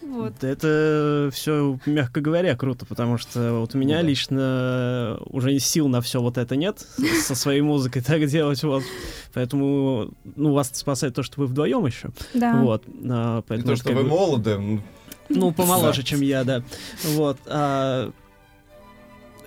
Speaker 3: Вот.
Speaker 2: Это все, мягко говоря, круто, потому что вот у меня
Speaker 1: Ну да.
Speaker 2: лично уже сил на все вот это нет со своей музыкой так делать, вот. Поэтому, ну, вас спасает то, что вы вдвоем еще.
Speaker 3: Да.
Speaker 2: Вот. а,
Speaker 1: И
Speaker 2: поэтому
Speaker 1: то,
Speaker 2: это
Speaker 1: что вы
Speaker 2: бы-
Speaker 1: молоды,
Speaker 2: Ну, помоложе,
Speaker 1: Да.
Speaker 2: чем я, да. Вот. а,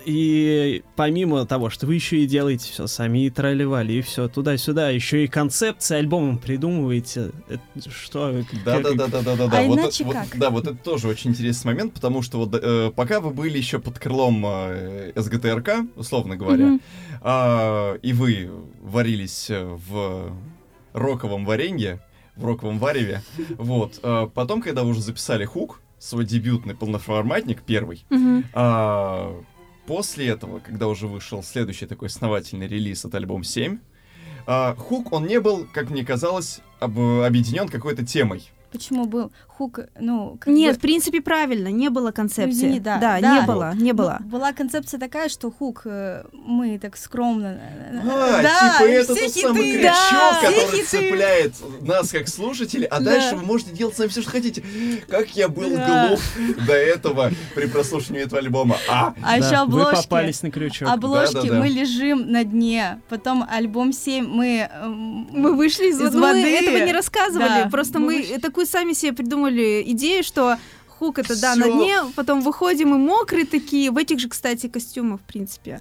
Speaker 2: И помимо того, что вы еще и делаете все сами, и тролливали, и все туда-сюда, еще и концепции альбомом придумываете. Это что?
Speaker 1: Да,
Speaker 2: как-
Speaker 1: да, да, да, да, да, да.
Speaker 4: А
Speaker 1: вот,
Speaker 4: иначе
Speaker 1: вот-
Speaker 4: как?
Speaker 1: да, вот это тоже очень интересный момент, потому что вот э, пока вы были еще под крылом э, СГТРК, условно говоря,
Speaker 3: Мгм.
Speaker 1: а, и вы варились э, в роковом варенье, в роковом вареве, вот. а потом, когда вы уже записали хук, свой дебютный полноформатник, первый,
Speaker 3: Мгм.
Speaker 1: а, после этого, когда уже вышел следующий такой основательный релиз от альбом 7, а, хук, он не был, как мне казалось, об- объединен какой-то темой.
Speaker 4: Почему был хук, ну... как
Speaker 3: Нет,
Speaker 4: бы-
Speaker 3: в принципе, правильно, не было концепции.
Speaker 4: извини, да,
Speaker 3: да,
Speaker 4: да.
Speaker 3: не было, не было.
Speaker 4: Ну, была концепция такая, что хук э, мы так скромно... э,
Speaker 1: А,
Speaker 4: да,
Speaker 1: типа это тот самый
Speaker 4: хиты,
Speaker 1: крючок,
Speaker 4: да,
Speaker 1: который
Speaker 4: хиты.
Speaker 1: цепляет нас как слушателей, а
Speaker 4: Да.
Speaker 1: дальше вы можете делать сами все, что хотите. Как я был
Speaker 4: Да.
Speaker 1: глуп до этого при прослушивании этого альбома. А,
Speaker 4: А еще
Speaker 2: Да, Вы
Speaker 4: обложки.
Speaker 2: попались на крючок.
Speaker 4: Обложки
Speaker 1: Да-да-да.
Speaker 4: мы лежим на дне. Потом альбом 7 мы... эм,
Speaker 3: Мы вышли из,
Speaker 4: Из
Speaker 3: ну, мы
Speaker 4: воды.
Speaker 3: этого не рассказывали.
Speaker 4: Да,
Speaker 3: Просто
Speaker 4: мы
Speaker 3: мы,
Speaker 4: вышли.
Speaker 3: Такую сами себе придумали идею, что хук это да на
Speaker 1: Всё.
Speaker 3: дне, потом выходим и мокрые такие, в этих же, кстати, костюмах, в принципе.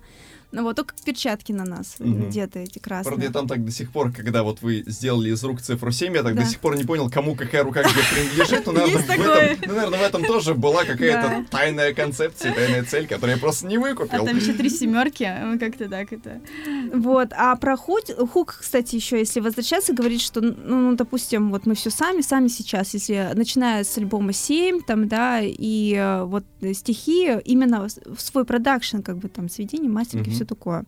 Speaker 3: Ну вот, только перчатки на нас где-то эти красные.
Speaker 1: правда, я там так до сих пор, когда вот вы сделали из рук цифру 7, я так
Speaker 3: Да.
Speaker 1: до сих пор не понял, кому какая рука где принадлежит. Но, наверное, в этом, ну, наверное, в этом тоже была какая-то тайная концепция, тайная цель, которую я просто не
Speaker 4: А
Speaker 1: выкупил.
Speaker 4: там еще три семерки, мы как-то так это...
Speaker 3: Вот, а про хук, хук, кстати, еще, если возвращаться, говорит, что, ну, ну, допустим, вот мы все сами, сами сейчас, если начиная с альбома 7, там, да, и э, вот э, стихи именно в свой продакшн, как бы там, сведение, мастеринг
Speaker 1: Мгм.
Speaker 3: Все такое.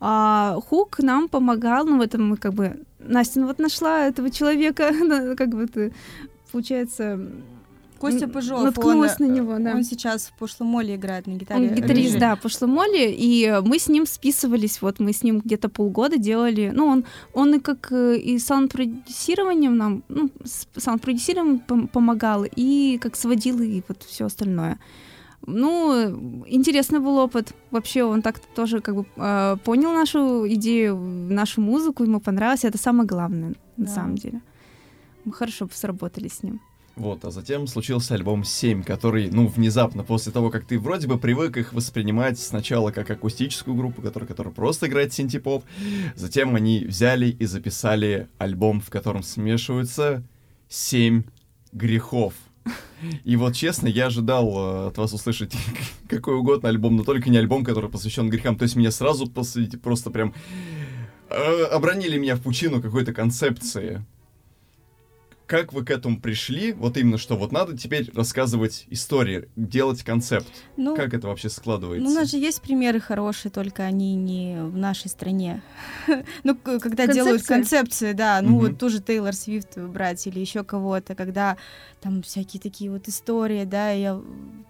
Speaker 3: А Хук нам помогал, ну, в этом мы как бы... Настя, ну вот нашла этого человека, как бы ты, получается...
Speaker 4: Костя Пыжов,
Speaker 3: наткнулась
Speaker 4: он,
Speaker 3: на него, да.
Speaker 4: Он сейчас в прошлом моле играет на гитаре.
Speaker 3: Он гитарист, да, Пошломоли, и э, мы с ним списывались, вот мы с ним где-то полгода делали, ну, он, он и как э, и саунд-продюсированием нам, ну, саунд-продюсированием пом- помогал, и как сводил, и вот все остальное. Ну, интересный был опыт. Вообще, он так тоже как бы э, понял нашу идею, нашу музыку, ему понравилось. Это самое главное, на
Speaker 4: Да.
Speaker 3: самом деле. Мы хорошо сработали с ним.
Speaker 1: Вот, а затем случился альбом 7, который, ну, внезапно, после того, как ты вроде бы привык их воспринимать сначала как акустическую группу, которая, которая просто играет синтепоп, затем они взяли и записали альбом, в котором смешиваются 7 грехов. И вот честно, я ожидал э, от вас услышать какой угодно альбом, но только не альбом, который посвящен грехам. То есть меня сразу посвятили, просто прям э, обронили меня в пучину какой-то концепции как вы к этому пришли? Вот именно что вот надо теперь рассказывать истории, делать концепт.
Speaker 4: Ну,
Speaker 1: как это вообще складывается?
Speaker 4: Ну, у нас же есть примеры хорошие, только они не в нашей стране. ну, когда
Speaker 3: Концепция?
Speaker 4: делают концепции, да, ну
Speaker 1: Мгм.
Speaker 4: вот тоже Тейлор Свифт брать или еще кого-то, когда там всякие такие вот истории, да, я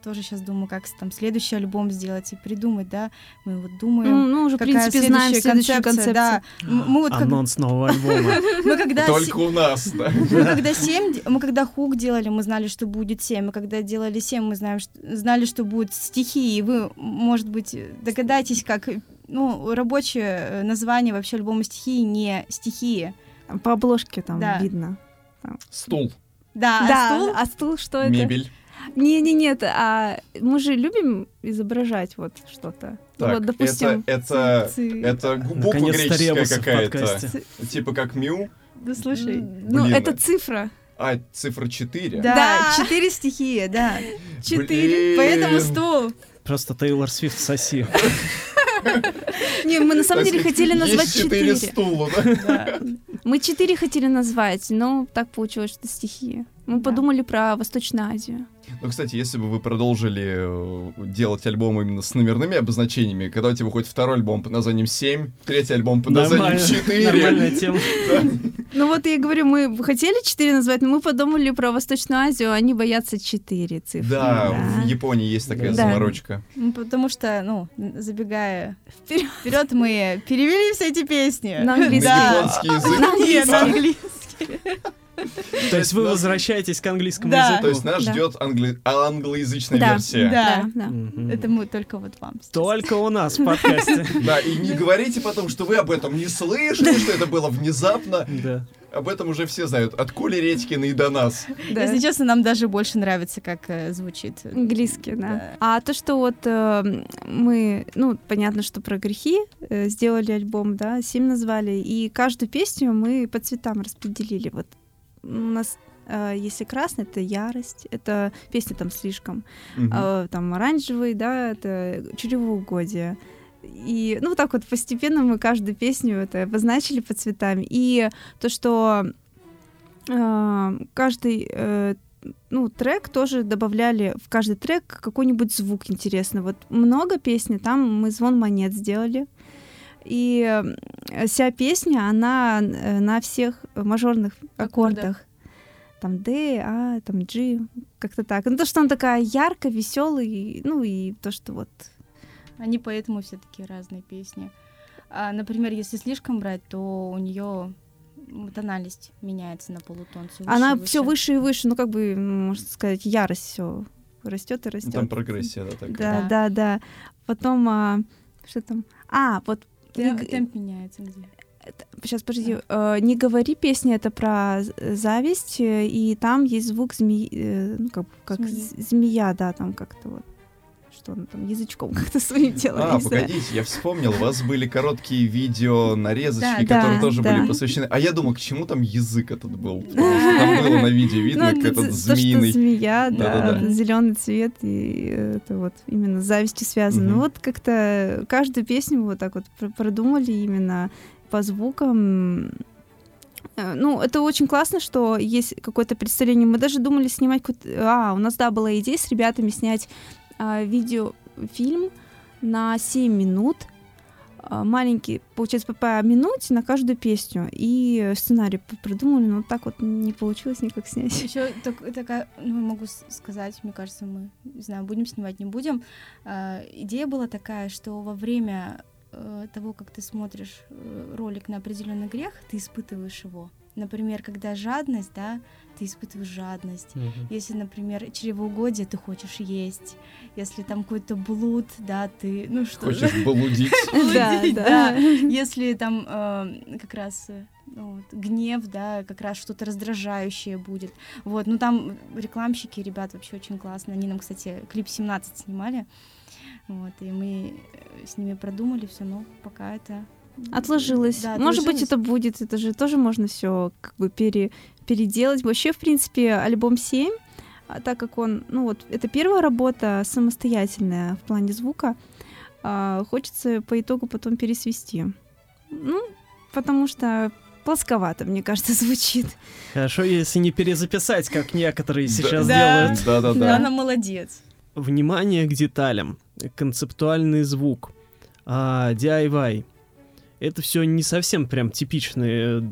Speaker 4: тоже сейчас думаю, как там следующий альбом сделать и придумать, да, мы вот думаем.
Speaker 3: Ну, ну, уже, в принципе, знаем
Speaker 4: следующая
Speaker 3: следующую концепцию.
Speaker 4: Да. Мы вот как-
Speaker 2: Анонс нового альбома.
Speaker 4: мы когда
Speaker 1: Только у нас, да.
Speaker 4: мы когда 7, мы когда хук делали, мы знали, что будет 7. Мы когда делали 7, мы знаем, что, знали, что будут стихи. И вы, может быть, догадаетесь, как ну, рабочее э, название вообще альбома стихии не стихии.
Speaker 3: По обложке там
Speaker 4: Да.
Speaker 3: видно.
Speaker 1: Стул,
Speaker 4: Да, а
Speaker 3: да,
Speaker 4: стул-
Speaker 3: а стул что это?
Speaker 1: мебель.
Speaker 3: Не, не, нет, а мы же любим изображать вот что-то.
Speaker 1: Так,
Speaker 3: вот, допустим,
Speaker 1: это, это,
Speaker 3: ци-
Speaker 1: это буква греческая какая-то. Типа как мю,
Speaker 4: Да слушай.
Speaker 3: ну
Speaker 1: Блин,
Speaker 3: это цифра.
Speaker 1: а цифра 4.
Speaker 4: Да,
Speaker 3: Да.
Speaker 4: четыре стихии, да.
Speaker 3: Четыре.
Speaker 4: Поэтому стул.
Speaker 2: Просто Тейлор Свифт соси.
Speaker 3: Не, мы на самом деле хотели назвать
Speaker 1: Есть четыре
Speaker 3: четыре.
Speaker 1: стула, да?
Speaker 3: Мы четыре хотели назвать, но так получилось, что стихи. Мы
Speaker 4: Да.
Speaker 3: подумали про Восточную Азию.
Speaker 1: Ну, кстати, если бы вы продолжили э, делать альбом именно с номерными обозначениями, когда у тебя выходит второй альбом под названием 7, третий альбом под названием
Speaker 2: Нормально-
Speaker 1: 4,
Speaker 2: Нормальная тема.
Speaker 3: Ну вот я говорю, мы хотели четыре назвать, но мы подумали про Восточную Азию, они боятся четыре цифры.
Speaker 1: Да, в Японии есть такая заморочка.
Speaker 4: Ну, Потому что, ну, забегая
Speaker 3: Вперед.
Speaker 4: мы перевели все эти песни.
Speaker 3: На английский.
Speaker 1: Японский язык.
Speaker 4: На английский.
Speaker 2: То есть вы возвращаетесь к английскому
Speaker 4: Да.
Speaker 2: языку.
Speaker 1: То есть нас ждет англи- англоязычная версия.
Speaker 4: Да.
Speaker 3: Да.
Speaker 4: Это мы только вот вам.
Speaker 2: Только у нас в подкасте.
Speaker 1: Да, и не говорите потом, что вы об этом не слышали, что это было внезапно.
Speaker 2: Да.
Speaker 1: Об этом уже все знают. От Коли Редькина и до нас.
Speaker 3: Да.
Speaker 4: Если честно, нам даже больше нравится, как э, звучит.
Speaker 3: Английский, да.
Speaker 4: Да.
Speaker 3: А то, что вот э, мы, ну, понятно, что про грехи э, сделали альбом, да, семь назвали, и каждую песню мы по цветам распределили. Вот у нас, э, если красный, это ярость, это песня там слишком,
Speaker 1: Мгм.
Speaker 3: а, там оранжевый, да, это чревоугодие. И, ну, вот так вот постепенно мы каждую песню это обозначили по цветам. И то, что э, каждый э, ну, трек тоже добавляли в каждый трек какой-нибудь звук интересный. Вот много песни, там мы звон монет сделали. И вся песня, она э, на всех мажорных
Speaker 4: Аккордах.
Speaker 3: аккордах. Там D, А, там G, как-то так. Ну, то, что она такая ярко, веселый, ну и то, что вот
Speaker 4: Они поэтому все такие разные песни. А, например, если слишком брать, то у нее тональность меняется на полутон. всё выше
Speaker 3: она все выше и выше, ну как бы, можно сказать, ярость все растет и
Speaker 1: Ну,
Speaker 3: растет.
Speaker 1: Там прогрессия, да, такая.
Speaker 3: Да,
Speaker 4: Да.
Speaker 3: да, да. Потом, а, что там? А, вот
Speaker 4: Темп,
Speaker 3: не г-
Speaker 4: темп меняется где.
Speaker 3: Сейчас, подожди. э, не говори песня, это про з- зависть, э, и там есть звук змеи, э, ну, как, как
Speaker 4: Змеи.
Speaker 3: з- змея, да, там как-то вот. Что она там язычком как-то своим делает.
Speaker 1: А,
Speaker 3: не знаю.
Speaker 1: погодите, я вспомнил, у вас были короткие видео нарезочки,
Speaker 4: Да,
Speaker 1: которые
Speaker 3: да,
Speaker 1: тоже
Speaker 3: да.
Speaker 1: были посвящены. А я думал, к чему там язык этот был? Потому что там было на видео видно,
Speaker 3: Ну,
Speaker 1: как
Speaker 3: это
Speaker 1: этот змеиный.
Speaker 3: змея, да, зеленый цвет, и это вот именно с завистью связано. Ну вот как-то каждую песню вот так вот пр- продумали именно по звукам. Э, Ну, это очень классно, что есть какое-то представление. Мы даже думали снимать. А, у нас, да, была идея с ребятами снять а, видеофильм на 7 минут. А, Маленький, получается, по- минуте на каждую песню. И сценарий придумали, но так вот не получилось никак снять.
Speaker 4: Еще такая, ну, могу сказать, мне кажется, мы, не знаю, будем снимать, не будем. А, идея была такая, что во время э, того, как ты смотришь э, ролик на определенный грех, ты испытываешь его. Например, когда жадность, да, ты испытываешь жадность.
Speaker 2: Мгм.
Speaker 4: Если, например, чревоугодие, ты хочешь есть. Если там какой-то блуд, да, ты, ну что же.
Speaker 1: Хочешь блудить?
Speaker 3: Да, да.
Speaker 4: Если там э, как раз э, ну, гнев, да, как раз что-то раздражающее будет. Вот, ну там рекламщики, ребят, вообще очень классно. Они нам, кстати, клип 17 снимали. Вот, и мы э, с ними продумали все, но пока это
Speaker 3: Отложилось.
Speaker 4: Да,
Speaker 3: Может быть, это будет, это же тоже можно все как бы пере, переделать. Вообще, в принципе, альбом 7, а так как он, ну вот, это первая работа самостоятельная в плане звука, а, хочется по итогу потом пересвести. Ну, потому что плосковато, мне кажется, звучит.
Speaker 2: Хорошо, если не перезаписать, как некоторые сейчас
Speaker 4: Да.
Speaker 2: делают.
Speaker 4: Да,
Speaker 1: Да-да-да.
Speaker 4: она молодец.
Speaker 2: Внимание к деталям, концептуальный звук, а, DIY. Это все не совсем прям типичные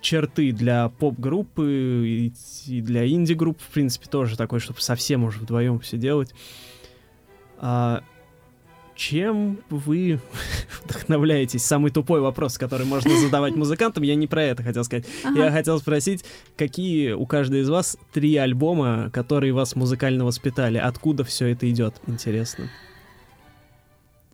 Speaker 2: черты для поп-группы и, и для инди-групп, в принципе, тоже такой, чтобы совсем уже вдвоем все делать. А, чем вы вдохновляетесь? Самый тупой вопрос, который можно задавать музыкантам. Я не про это хотел сказать.
Speaker 3: Ага.
Speaker 2: Я хотел спросить, какие у каждой из вас три альбома, которые вас музыкально воспитали? Откуда все это идет? Интересно.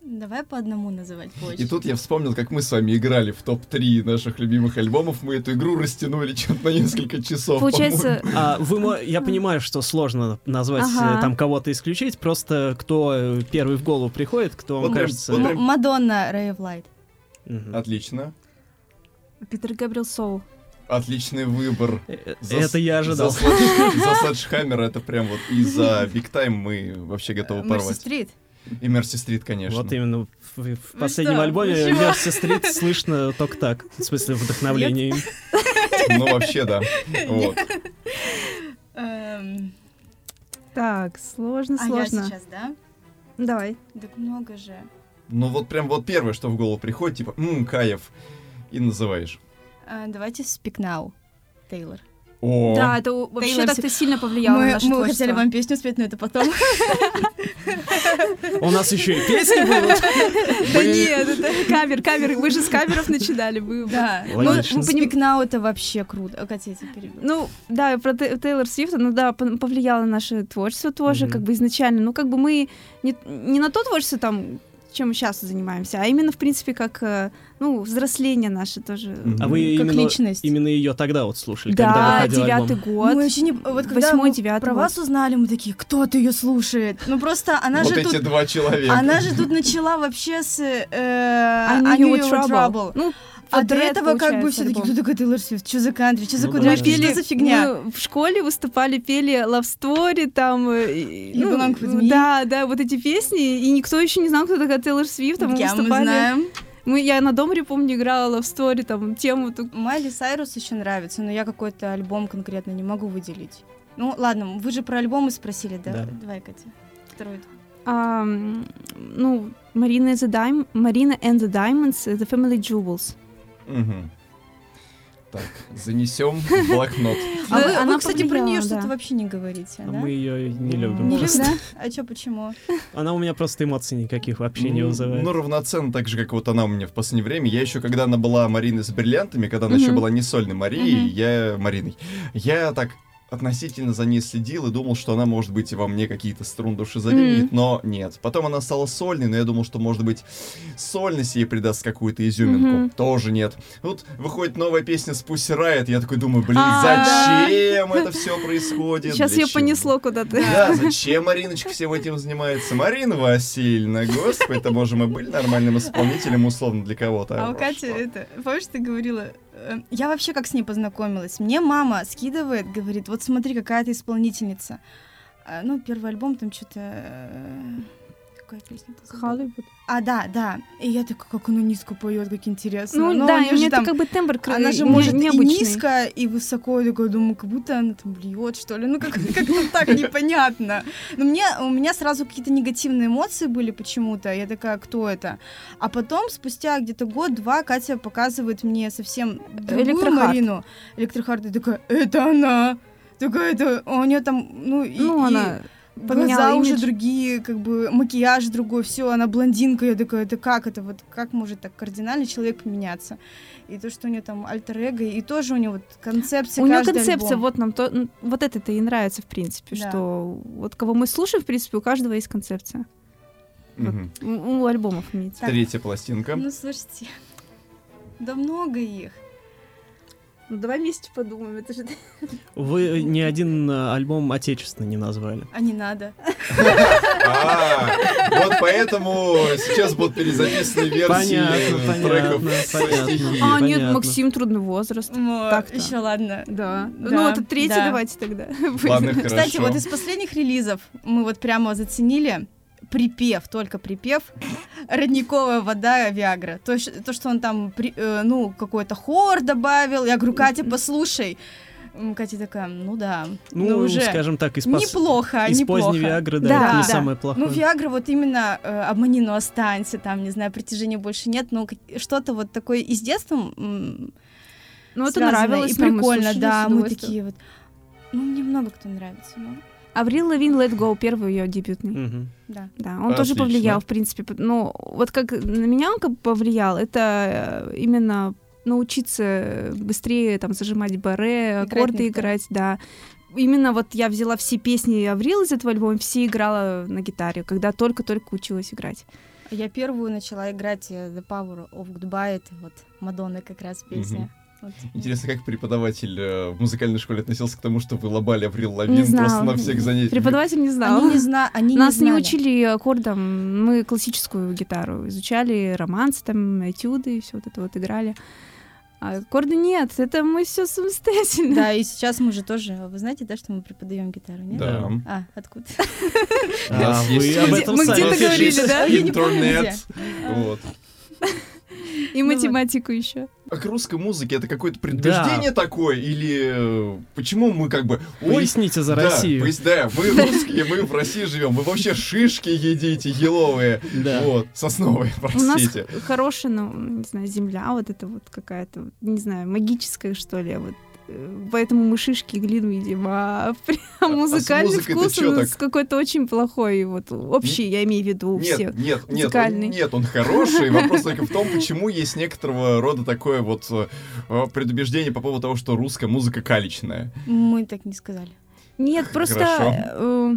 Speaker 4: Давай по одному называть по
Speaker 1: И тут я вспомнил, как мы с вами играли в топ-3 наших любимых альбомов. Мы эту игру растянули что-то на несколько часов.
Speaker 3: Получается.
Speaker 2: А вы, я понимаю, что сложно назвать,
Speaker 3: Ага.
Speaker 2: э, там кого-то исключить, просто кто э, первый в голову приходит, кто вам
Speaker 1: Вот
Speaker 2: кажется...
Speaker 1: вот прям-
Speaker 4: Мадонна Ray of Light.
Speaker 2: Мгм.
Speaker 1: Отлично.
Speaker 3: Питер Габриэл Соул.
Speaker 1: Отличный выбор.
Speaker 2: Э,
Speaker 1: За
Speaker 2: Это я ожидал.
Speaker 1: За, за Sledgehammer это прям вот и за Big Time мы вообще готовы
Speaker 4: Мерси
Speaker 1: порвать.
Speaker 4: Стрит.
Speaker 1: И Мерси Стрит, конечно.
Speaker 2: Вот именно в, в
Speaker 4: Вы
Speaker 2: последнем
Speaker 4: что?
Speaker 2: альбоме? Мерси Стрит слышно только так. В смысле, вдохновление. им.
Speaker 1: Ну, вообще, да. Вот.
Speaker 4: Эм,
Speaker 3: Так, сложно,
Speaker 4: А я
Speaker 3: сложно.
Speaker 4: сейчас, да?
Speaker 3: Давай.
Speaker 4: Так много же.
Speaker 1: Ну, вот прям вот первое, что в голову приходит, типа, ммм, Каев. И называешь.
Speaker 4: А, Давайте Speak Now. Тейлор.
Speaker 1: О,
Speaker 3: Да, это вообще
Speaker 4: Тейлор
Speaker 3: так-то сильно повлияло на
Speaker 4: Мы,
Speaker 3: наше
Speaker 4: мы
Speaker 3: творчество.
Speaker 4: хотели вам песню спеть, но это потом.
Speaker 2: У нас еще и песни будут.
Speaker 3: Да нет, это кавер, кавер. Вы же с каверов начинали.
Speaker 4: Да. Ну. Speak Now это вообще круто. Катя.
Speaker 3: Ну, да, про Те- Тейлор Свифт, ну да, повлияло на наше творчество тоже, как бы изначально. Ну, как бы мы не на то творчество там, чем мы сейчас занимаемся, а именно, в принципе, как, э, ну, взросление наше тоже.
Speaker 1: Мгм.
Speaker 2: А вы
Speaker 4: Как
Speaker 2: именно,
Speaker 4: личность.
Speaker 2: именно ее тогда вот слушали,
Speaker 3: Да, девятый
Speaker 2: альбом?
Speaker 3: год.
Speaker 4: Мы вообще не... Вот когда
Speaker 3: Восьмой,
Speaker 4: мы
Speaker 3: девятый
Speaker 4: про
Speaker 3: год.
Speaker 4: вас узнали, мы такие, кто-то ее слушает. Ну просто она
Speaker 1: вот
Speaker 4: же
Speaker 1: эти
Speaker 4: тут...
Speaker 1: два человека.
Speaker 4: Она же тут начала вообще с э,
Speaker 3: I
Speaker 4: I
Speaker 3: knew you were
Speaker 4: Your
Speaker 3: trouble. Ну,
Speaker 4: А до
Speaker 3: это,
Speaker 4: этого как бы
Speaker 3: получается,
Speaker 4: все таки
Speaker 3: альбом.
Speaker 4: кто такой Тейлор Свифт? Что за кантри? Что за
Speaker 2: Ну
Speaker 4: кудряшки? Что за фигня?
Speaker 3: Мы в школе выступали, пели Love Story, там... э,
Speaker 4: Me.
Speaker 3: Да, да, вот эти песни, и никто еще не знал, кто такая Тейлор Свифт, а мы
Speaker 4: Я, мы
Speaker 3: выступали.
Speaker 4: знаем.
Speaker 3: Мы, я на Домре, помню, играла Love Story, там, тему ту-
Speaker 4: Майли Сайрус еще нравится, но я какой-то альбом конкретно не могу выделить. Ну, ладно, вы же про альбомы спросили, да?
Speaker 2: Да.
Speaker 4: Давай, Катя. Второй.
Speaker 3: А, ну, Марина and the Dime, Марина and the Diamonds, The Family Jewels.
Speaker 1: Мгм. Так, занесем в блокнот.
Speaker 4: А
Speaker 3: Да,
Speaker 4: вы,
Speaker 3: она
Speaker 4: вы, кстати, про нее
Speaker 3: да.
Speaker 4: что-то вообще не говорите,
Speaker 2: А
Speaker 4: да?
Speaker 2: Мы ее не любим.
Speaker 4: Не
Speaker 2: просто.
Speaker 4: любите? А чё, почему?
Speaker 2: Она у меня просто эмоций никаких вообще не
Speaker 1: Ну,
Speaker 2: вызывает.
Speaker 1: Ну, равноценно так же, как вот она у меня в последнее время. Я еще, когда она была Мариной с бриллиантами, когда она еще была не сольной Марией, я Мариной. Я так относительно за ней следил и думал, что она, может быть, и во мне какие-то струны души заденет,
Speaker 3: Мгм.
Speaker 1: но нет. Потом она стала сольной, но я думал, что, может быть, сольность ей придаст какую-то изюминку.
Speaker 3: Мгм.
Speaker 1: Тоже нет. Тут выходит новая песня с Pussy Riot, я такой думаю, блин,
Speaker 3: А,
Speaker 1: зачем это все происходит?
Speaker 3: Сейчас ее понесло куда-то.
Speaker 1: Да, зачем Мариночка всем этим занимается? Марина Васильевна, господи, это может мы были нормальным исполнителем условно для кого-то.
Speaker 4: А у Кати это, помнишь, ты говорила, я вообще как с ней познакомилась. Мне мама скидывает, говорит, вот смотри, какая ты исполнительница. А, ну, первый альбом там что-то... Какая песня?
Speaker 3: Холливуд.
Speaker 4: А, да, да. И я такая, как она низко поет, как интересно.
Speaker 3: Ну,
Speaker 4: Но
Speaker 3: да,
Speaker 4: у
Speaker 3: и нее
Speaker 4: там-
Speaker 3: как бы тембр кра-
Speaker 4: Она же может и
Speaker 3: необычный.
Speaker 4: низко, и высоко, я такая думаю, как будто она там блюет, что ли. Ну, как- как-то так непонятно. Но мне, у меня сразу какие-то негативные эмоции были почему-то. Я такая, кто это? А потом, спустя где-то год-два, Катя показывает мне совсем другую. Марину. Электрохард. И такая, это она! Такая, это... а У нее там, ну, и,
Speaker 3: Ну,
Speaker 4: и
Speaker 3: она
Speaker 4: глаза
Speaker 3: поменяла
Speaker 4: уже
Speaker 3: имидж.
Speaker 4: другие, как бы макияж другой, все, она блондинка, я такая, это как это, вот как может так кардинально человек поменяться? И то, что у нее там альтер-эго, и тоже у нее вот концепция
Speaker 3: У нее концепция,
Speaker 4: альбом.
Speaker 3: вот нам то, вот это-то и нравится, в принципе,
Speaker 4: Да.
Speaker 3: что вот кого мы слушаем, в принципе, у каждого есть концепция.
Speaker 1: Мгм.
Speaker 3: У, у альбомов имеется.
Speaker 1: Третья пластинка.
Speaker 4: Ну, слушайте, да много их.
Speaker 3: Ну давай вместе подумаем, это же...
Speaker 2: Вы ни один э, альбом отечественный не назвали.
Speaker 4: А не надо.
Speaker 1: А, вот поэтому сейчас будут перезаписаны версии
Speaker 2: Понятно,
Speaker 1: треков.
Speaker 3: А, нет. Максим трудный возраст. Так-то.
Speaker 4: Еще ладно.
Speaker 3: Да. Ну, это третий
Speaker 4: да.
Speaker 3: давайте тогда.
Speaker 1: Ладно,
Speaker 4: Кстати, вот из последних релизов мы вот прямо заценили припев, только припев, родниковая вода Виагра. То, есть, то что он там, при- э, ну, какой-то хор добавил. Я говорю, Катя, послушай. Катя такая, ну да,
Speaker 2: Ну,
Speaker 4: уже
Speaker 2: скажем так, из, пос-
Speaker 4: неплохо,
Speaker 2: из
Speaker 4: неплохо.
Speaker 2: поздней Виагры, да,
Speaker 3: Да,
Speaker 2: это не
Speaker 3: да.
Speaker 2: самое плохое.
Speaker 4: Ну, Виагра вот именно э, обмани, но останься, там, не знаю, притяжения больше нет, ну, как- что-то вот такое из детства м,
Speaker 3: Ну, это нравилось
Speaker 4: и прикольно, да,
Speaker 3: с
Speaker 4: мы такие вот, ну, мне много кто нравится, ну,
Speaker 3: Аврил Лавин Let Go, первый ее дебютный.
Speaker 2: Мгм.
Speaker 4: да.
Speaker 3: Да, он тоже
Speaker 1: Отлично.
Speaker 3: повлиял, в принципе. Ну, вот как на меня он как бы повлиял, это э, именно научиться быстрее там зажимать баре, аккорды играть, да. Именно вот я взяла все песни Аврил из этого альбома, все играла на гитаре, когда только-только училась играть.
Speaker 4: Я первую начала играть э, The Power of Goodbye, это вот Мадонна как раз песня. Вот.
Speaker 1: Интересно, как преподаватель э, в музыкальной школе относился к тому, что вы лобали Аврил Лавин
Speaker 3: Не
Speaker 1: просто на всех занятиях?
Speaker 3: Преподаватель не знал.
Speaker 4: Они не зна... они
Speaker 3: Нас не
Speaker 4: знали.
Speaker 3: учили аккордам, мы классическую гитару изучали, романсы, там, этюды, все вот это вот играли. А аккорды нет, это мы все самостоятельно.
Speaker 4: Да, и сейчас мы же тоже, вы знаете, да, что мы преподаем гитару, нет?
Speaker 1: Да.
Speaker 4: А, откуда?
Speaker 2: А об
Speaker 3: мы
Speaker 2: сами
Speaker 3: где-то говорили, да?
Speaker 4: Не
Speaker 1: Интернет. Вот.
Speaker 3: И
Speaker 4: Ну вот.
Speaker 3: математику еще.
Speaker 1: А к русской музыке это какое-то предубеждение такое? Или э, почему мы как бы... Ой,
Speaker 2: Поясните за
Speaker 1: да,
Speaker 2: Россию.
Speaker 1: пояс- да, вы русские, мы в России живем. Вы вообще шишки едите, еловые.
Speaker 2: Да.
Speaker 1: Вот, сосновые,
Speaker 3: У нас
Speaker 1: простите.
Speaker 3: хорошая, ну, не знаю, земля вот это вот какая-то, не знаю, магическая, что ли, вот. Э, Поэтому мы шишки и глину едим, а прям
Speaker 1: а с
Speaker 3: музыкальный вкус
Speaker 1: чё так?
Speaker 3: какой-то очень плохой, вот общий, я имею в виду,
Speaker 1: Нет,
Speaker 3: все.
Speaker 1: нет, нет, он,
Speaker 3: музыкальный.
Speaker 1: нет, он хороший. Вопрос только в том, почему есть некоторого рода такое вот э, предубеждение по поводу того, что русская музыка калечная.
Speaker 4: Мы так не сказали.
Speaker 3: Нет, просто... Э,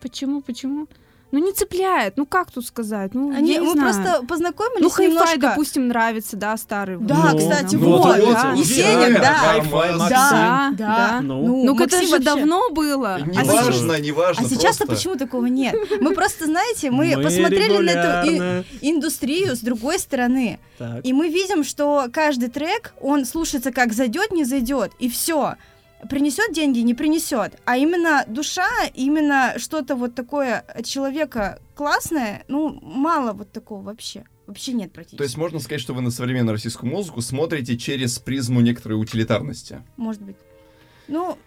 Speaker 3: почему, почему? Ну не цепляет, ну как тут сказать? Ну,
Speaker 4: Они,
Speaker 3: я не
Speaker 4: мы
Speaker 3: знаю.
Speaker 4: просто познакомились
Speaker 3: Ну, хай-фай,
Speaker 4: немножко.
Speaker 3: допустим, нравится, да, старый.
Speaker 4: Да,
Speaker 2: Ну,
Speaker 4: кстати,
Speaker 2: ну,
Speaker 4: вот,
Speaker 2: вот,
Speaker 4: да. Есенин,
Speaker 1: да,
Speaker 4: да.
Speaker 2: Хай-фай,
Speaker 1: Да,
Speaker 2: Максим.
Speaker 3: Да,
Speaker 4: Да.
Speaker 3: да.
Speaker 2: Ну,
Speaker 3: Ну, это же
Speaker 4: вообще-
Speaker 3: давно было. А
Speaker 1: Не
Speaker 3: сейчас-
Speaker 1: важно, не важно.
Speaker 4: А сейчас-то почему такого нет? Мы просто, знаете, мы, посмотрели на эту и-
Speaker 2: регулярно.
Speaker 4: индустрию с другой стороны.
Speaker 2: Так.
Speaker 4: И мы видим, что каждый трек, он слушается как зайдет, не зайдет, и все. Принесет деньги, не принесет. А именно душа, именно что-то вот такое от человека классное, ну, мало вот такого вообще. Вообще нет практически.
Speaker 1: То есть можно сказать, что вы на современную российскую музыку смотрите через призму некоторой утилитарности.
Speaker 4: Может быть. Ну,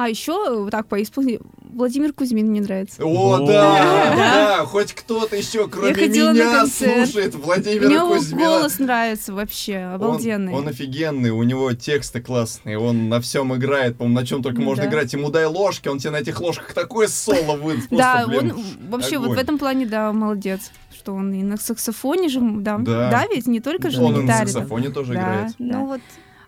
Speaker 3: А еще вот так по исполнению Владимир Кузьмин мне нравится.
Speaker 1: О,
Speaker 2: О.
Speaker 1: да,
Speaker 3: Да.
Speaker 1: да, хоть кто-то еще, кроме
Speaker 3: на
Speaker 1: меня, слушает
Speaker 3: У
Speaker 1: Владимира
Speaker 3: него
Speaker 1: Кузьмина.
Speaker 3: голос нравится вообще, обалденный.
Speaker 1: Он, он офигенный, у него тексты классные, он на всем играет, по-моему, на чем только можно
Speaker 4: да.
Speaker 1: играть. Ему дай ложки, он тебе на этих ложках такое соло выдаст.
Speaker 3: да, он вообще вот в этом плане, да, молодец. Что он и на саксофоне же, да,
Speaker 1: Да.
Speaker 3: да, ведь не только же
Speaker 1: он
Speaker 3: на
Speaker 1: на
Speaker 3: гитаре. там.
Speaker 1: саксофоне тоже
Speaker 3: Да.
Speaker 1: играет.
Speaker 4: ну вот,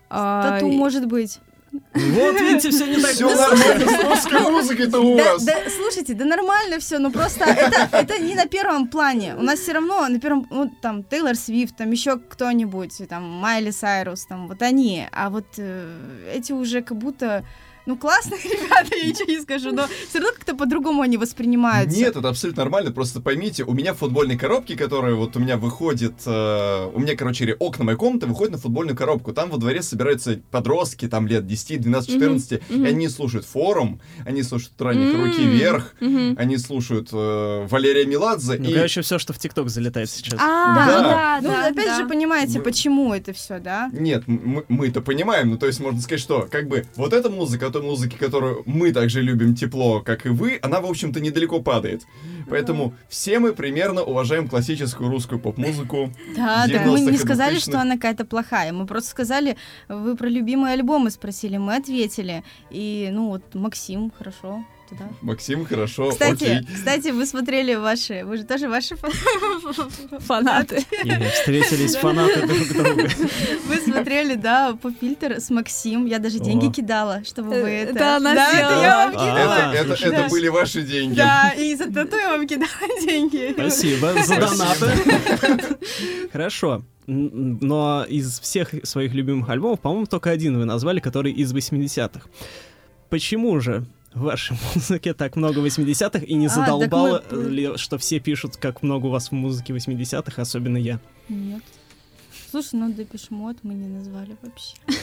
Speaker 3: А,
Speaker 4: тату может быть.
Speaker 2: Вот, видите, все не так.
Speaker 1: Все нормально с русской музыкой-то у
Speaker 4: Да,
Speaker 1: вас.
Speaker 4: да, слушайте, да нормально все, но просто это, это не на первом плане. У нас все равно на первом, ну, там, Тейлор Свифт, там еще кто-нибудь, там, Майли Сайрус, там, вот они. А вот э, эти уже как будто, ну, классные ребята, я ничего не скажу, но все равно как-то по-другому они воспринимаются.
Speaker 1: Нет, это абсолютно нормально. Просто поймите, у меня в футбольной коробке, которая вот у меня выходит, э, у меня, короче, окна моей комнаты выходят на футбольную коробку. Там во дворе собираются подростки, там лет 10, 12, 14,
Speaker 3: мгм.
Speaker 1: и они слушают форум, они слушают ранних
Speaker 3: М,
Speaker 1: руки вверх,
Speaker 3: мгм.
Speaker 1: они слушают э, Валерия Меладзе.
Speaker 2: Ну,
Speaker 1: и...
Speaker 2: короче, все, что в ТикТок залетает сейчас.
Speaker 3: А,
Speaker 4: Да.
Speaker 3: ну да,
Speaker 4: Ну,
Speaker 3: да,
Speaker 4: опять
Speaker 3: да.
Speaker 4: же, понимаете,
Speaker 1: Мы-
Speaker 4: почему это все, да?
Speaker 1: Нет, мы, мы это понимаем, ну то есть можно сказать, что как бы вот эта музыка, той музыки, которую мы также любим тепло, как и вы, она, в общем-то, недалеко падает. Поэтому все мы примерно уважаем классическую русскую поп-музыку.
Speaker 4: Да, да.
Speaker 1: 90-х
Speaker 4: Мы не сказали,
Speaker 1: 2000-х.
Speaker 4: что она какая-то плохая. Мы просто сказали, вы про любимые альбомы спросили, мы ответили. И, ну, вот Максим, хорошо, туда.
Speaker 1: Максим, хорошо,
Speaker 4: Кстати,
Speaker 1: окей.
Speaker 4: кстати, вы смотрели ваши, вы же тоже ваши фа-
Speaker 3: фанаты.
Speaker 2: Встретились фанаты друг друга.
Speaker 4: Вы смотрели, да, по фильтр с Максим. Я даже деньги кидала, чтобы вы
Speaker 3: Э,
Speaker 4: это.
Speaker 3: это она
Speaker 4: да,
Speaker 3: сделала.
Speaker 4: это
Speaker 2: А.
Speaker 1: Это,
Speaker 4: Да.
Speaker 1: были ваши деньги.
Speaker 4: Да, и за тату я вам кидала деньги.
Speaker 2: Спасибо за донаты. Хорошо. Но из всех своих любимых альбомов, по-моему, только один вы назвали, который из 80-х. Почему же в вашей музыке так много 80-х и не
Speaker 4: А,
Speaker 2: задолбало
Speaker 4: мы-
Speaker 2: ли, что все пишут, как много у вас в музыке 80-х, особенно я?
Speaker 4: Нет. Слушай, ну Depeche Mode мы не назвали вообще.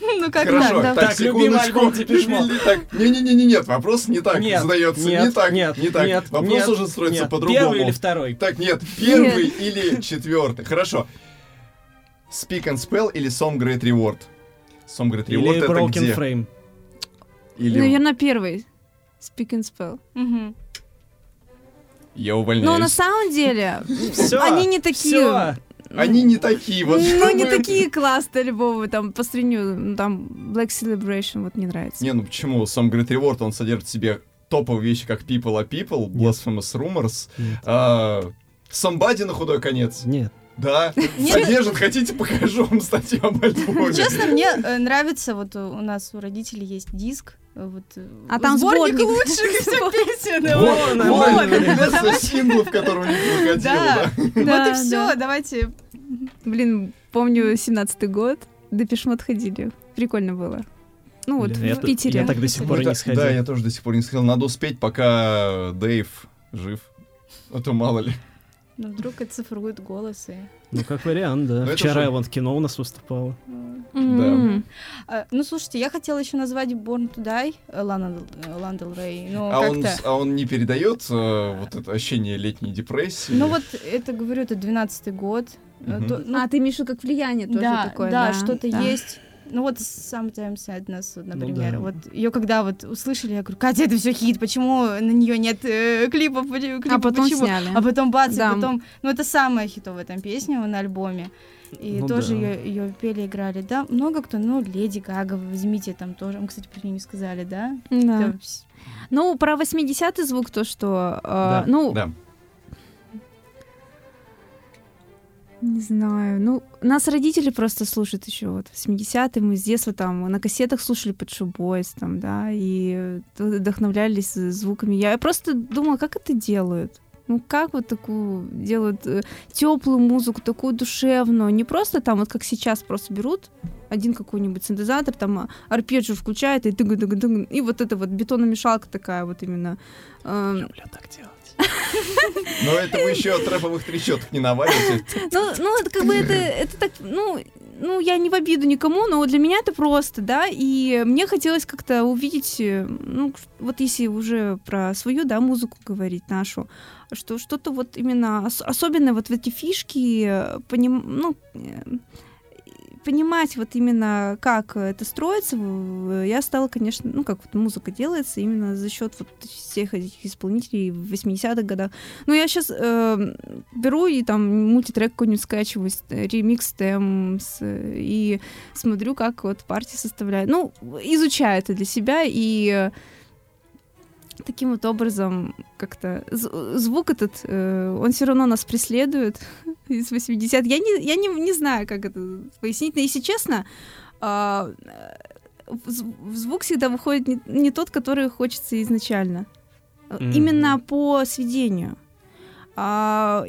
Speaker 4: Ну как
Speaker 1: Хорошо,
Speaker 4: так?
Speaker 1: так,
Speaker 2: Так, любимый
Speaker 1: секундочку.
Speaker 2: альбом
Speaker 1: Так, не-не-не, нет, вопрос не так задается. не так,
Speaker 2: нет,
Speaker 1: не так. Вопрос уже строится по-другому.
Speaker 2: Первый или второй?
Speaker 1: Так, нет, первый или четвертый. Хорошо. Speak and Spell или Some Great Reward? Some Great Reward
Speaker 2: Или
Speaker 1: это
Speaker 2: Broken
Speaker 1: где?
Speaker 2: Frame?
Speaker 1: Или
Speaker 3: Наверное, первый. Speak and Spell.
Speaker 4: Мгм.
Speaker 1: я
Speaker 3: Но
Speaker 1: увольняюсь.
Speaker 3: на самом деле, они не такие...
Speaker 1: Они не такие вот.
Speaker 3: Ну, не такие классные альбомы, там, по сравнению, ну, там, Black Celebration вот не нравится.
Speaker 1: Не, ну почему? Some Great Reward, он содержит в себе топовые вещи, как People are People, Blasphemous Rumors, а, Somebody на худой конец.
Speaker 2: Нет.
Speaker 1: Да, содержит. Хотите, покажу вам статью об альбоме.
Speaker 4: Честно, мне э, нравится, вот у нас у родителей есть диск, вот э,
Speaker 3: А там
Speaker 4: сборник
Speaker 3: сборник.
Speaker 4: лучших всех песен.
Speaker 1: Вот,
Speaker 2: нормально.
Speaker 1: компиляция синглов, которые у них выходила,
Speaker 4: Да, вот и все,
Speaker 3: да.
Speaker 4: давайте.
Speaker 3: Блин, помню, 17-й год, до Пешмот ходили. Прикольно было. Ну вот, в Питере.
Speaker 2: Я так до сих пор не
Speaker 1: да,
Speaker 2: сходил.
Speaker 1: Да, я тоже до сих пор не сходил. Надо успеть, пока Дэйв жив. А то мало ли.
Speaker 4: Ну, вдруг оцифруют голосы.
Speaker 2: Ну, как вариант, да.
Speaker 1: Ну,
Speaker 2: Вчера вон в кино у нас выступала.
Speaker 3: М.
Speaker 4: А, Ну, слушайте, я хотела еще назвать Born to Die Лана э, Дель Рей,
Speaker 1: А он, а он не передает э, вот это ощущение летней депрессии?
Speaker 4: Ну вот это, говорю, это 12-й год. э, ну,
Speaker 3: А, ты виду как влияние тоже
Speaker 4: да,
Speaker 3: такое,
Speaker 4: да,
Speaker 3: да?
Speaker 4: что-то
Speaker 3: да.
Speaker 4: есть. Ну вот Sometimes Sadness, вот, например.
Speaker 2: да.
Speaker 4: Вот ее когда вот услышали, я говорю, Катя, это все хит, почему на нее нет э, клипов, почему-
Speaker 3: А потом
Speaker 4: почему?
Speaker 3: сняли.
Speaker 4: А потом бац,
Speaker 3: Да.
Speaker 4: и потом... Ну это самая хитовая там песня на альбоме. И
Speaker 2: Ну
Speaker 4: тоже
Speaker 2: да.
Speaker 4: ее, ее пели, играли. Да, много кто, ну, Леди Гага, возьмите там тоже. Мы, кстати, про нее не сказали, да?
Speaker 3: Да.
Speaker 4: Вс-
Speaker 3: Ну, про 80-й звук, то, что... э,
Speaker 2: Да,
Speaker 3: ну,
Speaker 1: Да.
Speaker 3: Не знаю. Ну, нас родители просто слушают еще вот 80-е. Мы с детства там на кассетах слушали под Бойс там, да, и э, вдохновлялись звуками. Я просто думала, как это делают? Ну, как вот такую делают теплую музыку, такую душевную? Не просто там, вот как сейчас, просто берут один какой-нибудь синтезатор, там арпеджио включает, и -тык, и вот эта вот бетономешалка такая вот именно. эм,
Speaker 2: Люблю так делать.
Speaker 1: Но это вы еще трэповых трещоток не наваливаете.
Speaker 3: Ну, ну, это как бы это, это так, ну, ну, я не в обиду никому, но для меня это просто, да, и мне хотелось как-то увидеть, э, ну, вот если уже про свою, да, музыку говорить нашу, что что-то вот именно ос- особенное вот в эти фишки, э, поним, ну, э, понимать вот именно, как это строится, в- я стала, конечно, ну, как вот музыка делается именно за счет вот всех этих исполнителей в 80-х годах. Ну, я сейчас беру и там мультитрек какой-нибудь скачиваю, с- ремикс тем, с- и смотрю, как вот партии составляют. Ну, изучаю это для себя, и э, таким вот образом как-то звук этот, э, он все равно нас преследует из 80 Я не, я не, не знаю, как это пояснить, но если честно, э, звук всегда выходит не, не тот, который хочется изначально.
Speaker 2: Мгм.
Speaker 3: Именно по сведению. А,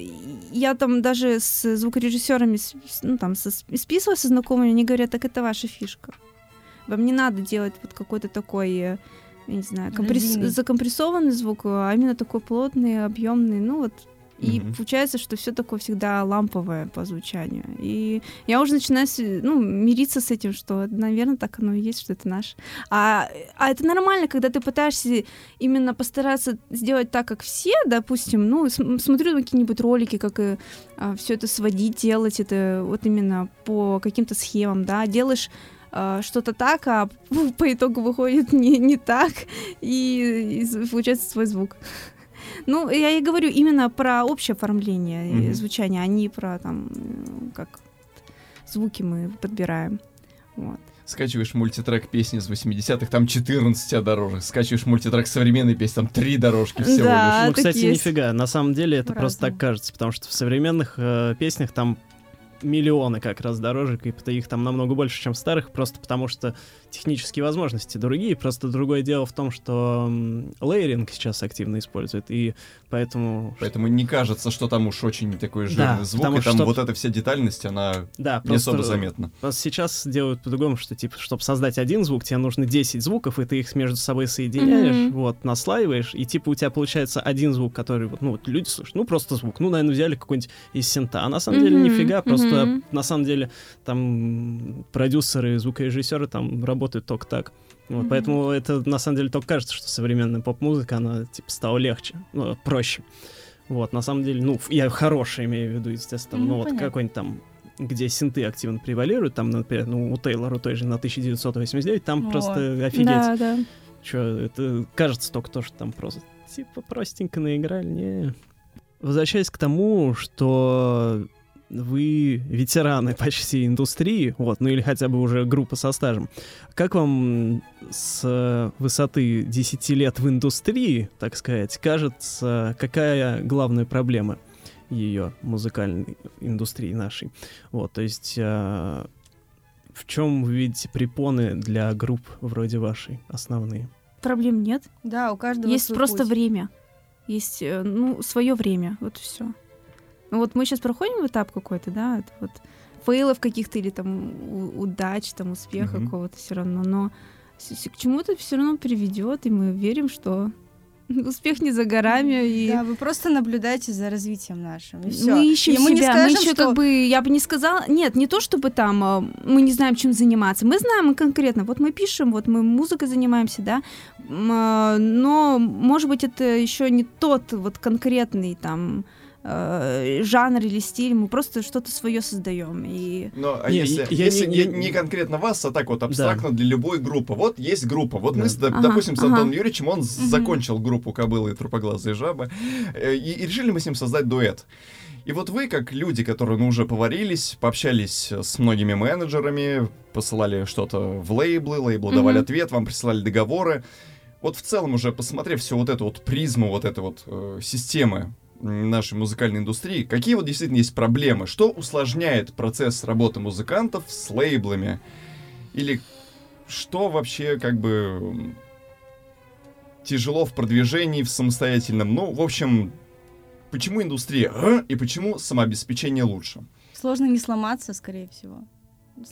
Speaker 3: я там даже с звукорежиссерами ну, там, со- списывалась со знакомыми, они говорят, так это ваша фишка. Вам не надо делать вот какой-то такой, э, я не знаю, компресс- закомпрессованный звук, а именно такой плотный, объемный, ну вот. И
Speaker 1: Мгм.
Speaker 3: получается, что все такое всегда ламповое по звучанию. И я уже начинаю ну, мириться с этим, что, наверное, так оно и есть, что это наше. А, а это нормально, когда ты пытаешься именно постараться сделать так, как все, допустим, ну, см- смотрю какие-нибудь ролики, как все это сводить, делать это вот именно по каким-то схемам, да, делаешь а, что-то так, а по итогу выходит не, не так, и, и получается свой звук. Ну, я и говорю именно про общее оформление э,
Speaker 1: Мгм.
Speaker 3: звучания, а не про там, э, как звуки мы подбираем. Вот.
Speaker 1: Скачиваешь мультитрек песни из 80-х, там 14 а дорожек. Скачиваешь мультитрек современной песни, там 3 дорожки всего
Speaker 3: Да.
Speaker 1: лишь.
Speaker 2: ну, кстати,
Speaker 3: есть.
Speaker 2: нифига. На самом деле это просто
Speaker 4: По-разному.
Speaker 2: так кажется, потому что в современных э, песнях там миллионы как раз дорожек, и их там намного больше, чем старых, просто потому что технические возможности другие. Просто другое дело в том, что лейеринг сейчас активно использует, и поэтому...
Speaker 1: Поэтому не кажется, что там уж очень такой жирный
Speaker 2: Да,
Speaker 1: звук,
Speaker 2: потому
Speaker 1: и там
Speaker 2: что-
Speaker 1: вот эта вся детальность, она
Speaker 2: Да,
Speaker 1: не
Speaker 2: просто
Speaker 1: особо заметна.
Speaker 2: Просто сейчас делают по-другому, что, типа, чтобы создать один звук, тебе нужно 10 звуков, и ты их между собой соединяешь,
Speaker 3: Мгм.
Speaker 2: вот, наслаиваешь, и, типа, у тебя получается один звук, который, вот, ну, вот люди слушают, ну, просто звук. Ну, наверное, взяли какой-нибудь из синта. А на самом деле
Speaker 3: Мгм,
Speaker 2: нифига, просто,
Speaker 3: мгм.
Speaker 2: на самом деле, там продюсеры, звукорежиссеры там работают только так. Вот. Поэтому это, на самом деле, только кажется, что современная поп-музыка, она, типа, стала легче, ну, проще. Вот, на самом деле, ну, я хороший имею в виду, естественно,
Speaker 4: Ну,
Speaker 2: ну, вот какой-нибудь там где синты активно превалируют, там, например, ну, у Тейлора той же на 1989, там
Speaker 4: О,
Speaker 2: просто офигеть.
Speaker 3: Да, да.
Speaker 2: Чё, это кажется только то, что там просто типа простенько наиграли, не. Возвращаясь к тому, что вы ветераны почти индустрии, вот, ну или хотя бы уже группа со стажем. Как вам с высоты 10 лет в индустрии, так сказать, кажется, какая главная проблема ее музыкальной индустрии нашей? Вот, то есть а, в чем вы видите препоны для групп вроде вашей основные?
Speaker 3: Проблем нет.
Speaker 4: Да, у каждого
Speaker 3: Есть
Speaker 4: свой
Speaker 3: просто
Speaker 4: путь.
Speaker 3: время. Есть, э, ну, свое время. Вот все. Ну, вот мы сейчас проходим этап какой-то, да, это вот фейлов каких-то или там у- удач, там успеха
Speaker 1: Мгм.
Speaker 3: какого-то все равно, но с- с- к чему-то все равно приведет, и мы верим, что успех не за горами, и
Speaker 4: Да, вы просто наблюдаете за развитием нашим. И всё.
Speaker 3: мы ищем
Speaker 4: и мы не скажем,
Speaker 3: мы еще
Speaker 4: что...
Speaker 3: как бы, я бы не сказала, нет, не то чтобы там а, мы не знаем, чем заниматься, мы знаем конкретно, вот мы пишем, вот мы музыкой занимаемся, да, а, но, может быть, это еще не тот вот конкретный там э, жанр или стиль, мы просто что-то свое создаем, и
Speaker 1: Но а
Speaker 2: Не,
Speaker 1: если,
Speaker 2: я
Speaker 1: если
Speaker 2: не-
Speaker 1: не,
Speaker 2: не-
Speaker 1: не конкретно вас, а так вот абстрактно для любой группы. Вот есть группа. Вот мы,
Speaker 2: Да.
Speaker 1: с, доп-
Speaker 3: Ага,
Speaker 1: допустим, с
Speaker 3: ага.
Speaker 1: Антоном Юрьевичем, он закончил группу «Кобылы и трупоглазые жабы», э, и, и решили мы с ним создать дуэт. И вот вы, как люди, которые ну, уже поварились, пообщались с многими менеджерами, посылали что-то в лейблы, лейблы
Speaker 3: Мгм.
Speaker 1: давали ответ, вам присылали договоры. Вот в целом уже посмотрев всю вот эту вот призму, вот этой вот э, системы нашей музыкальной индустрии, какие вот действительно есть проблемы? Что усложняет процесс работы музыкантов с лейблами? Или что вообще как бы тяжело в продвижении, в самостоятельном? Ну, в общем, почему индустрия и почему самообеспечение лучше?
Speaker 4: Сложно не сломаться, скорее всего.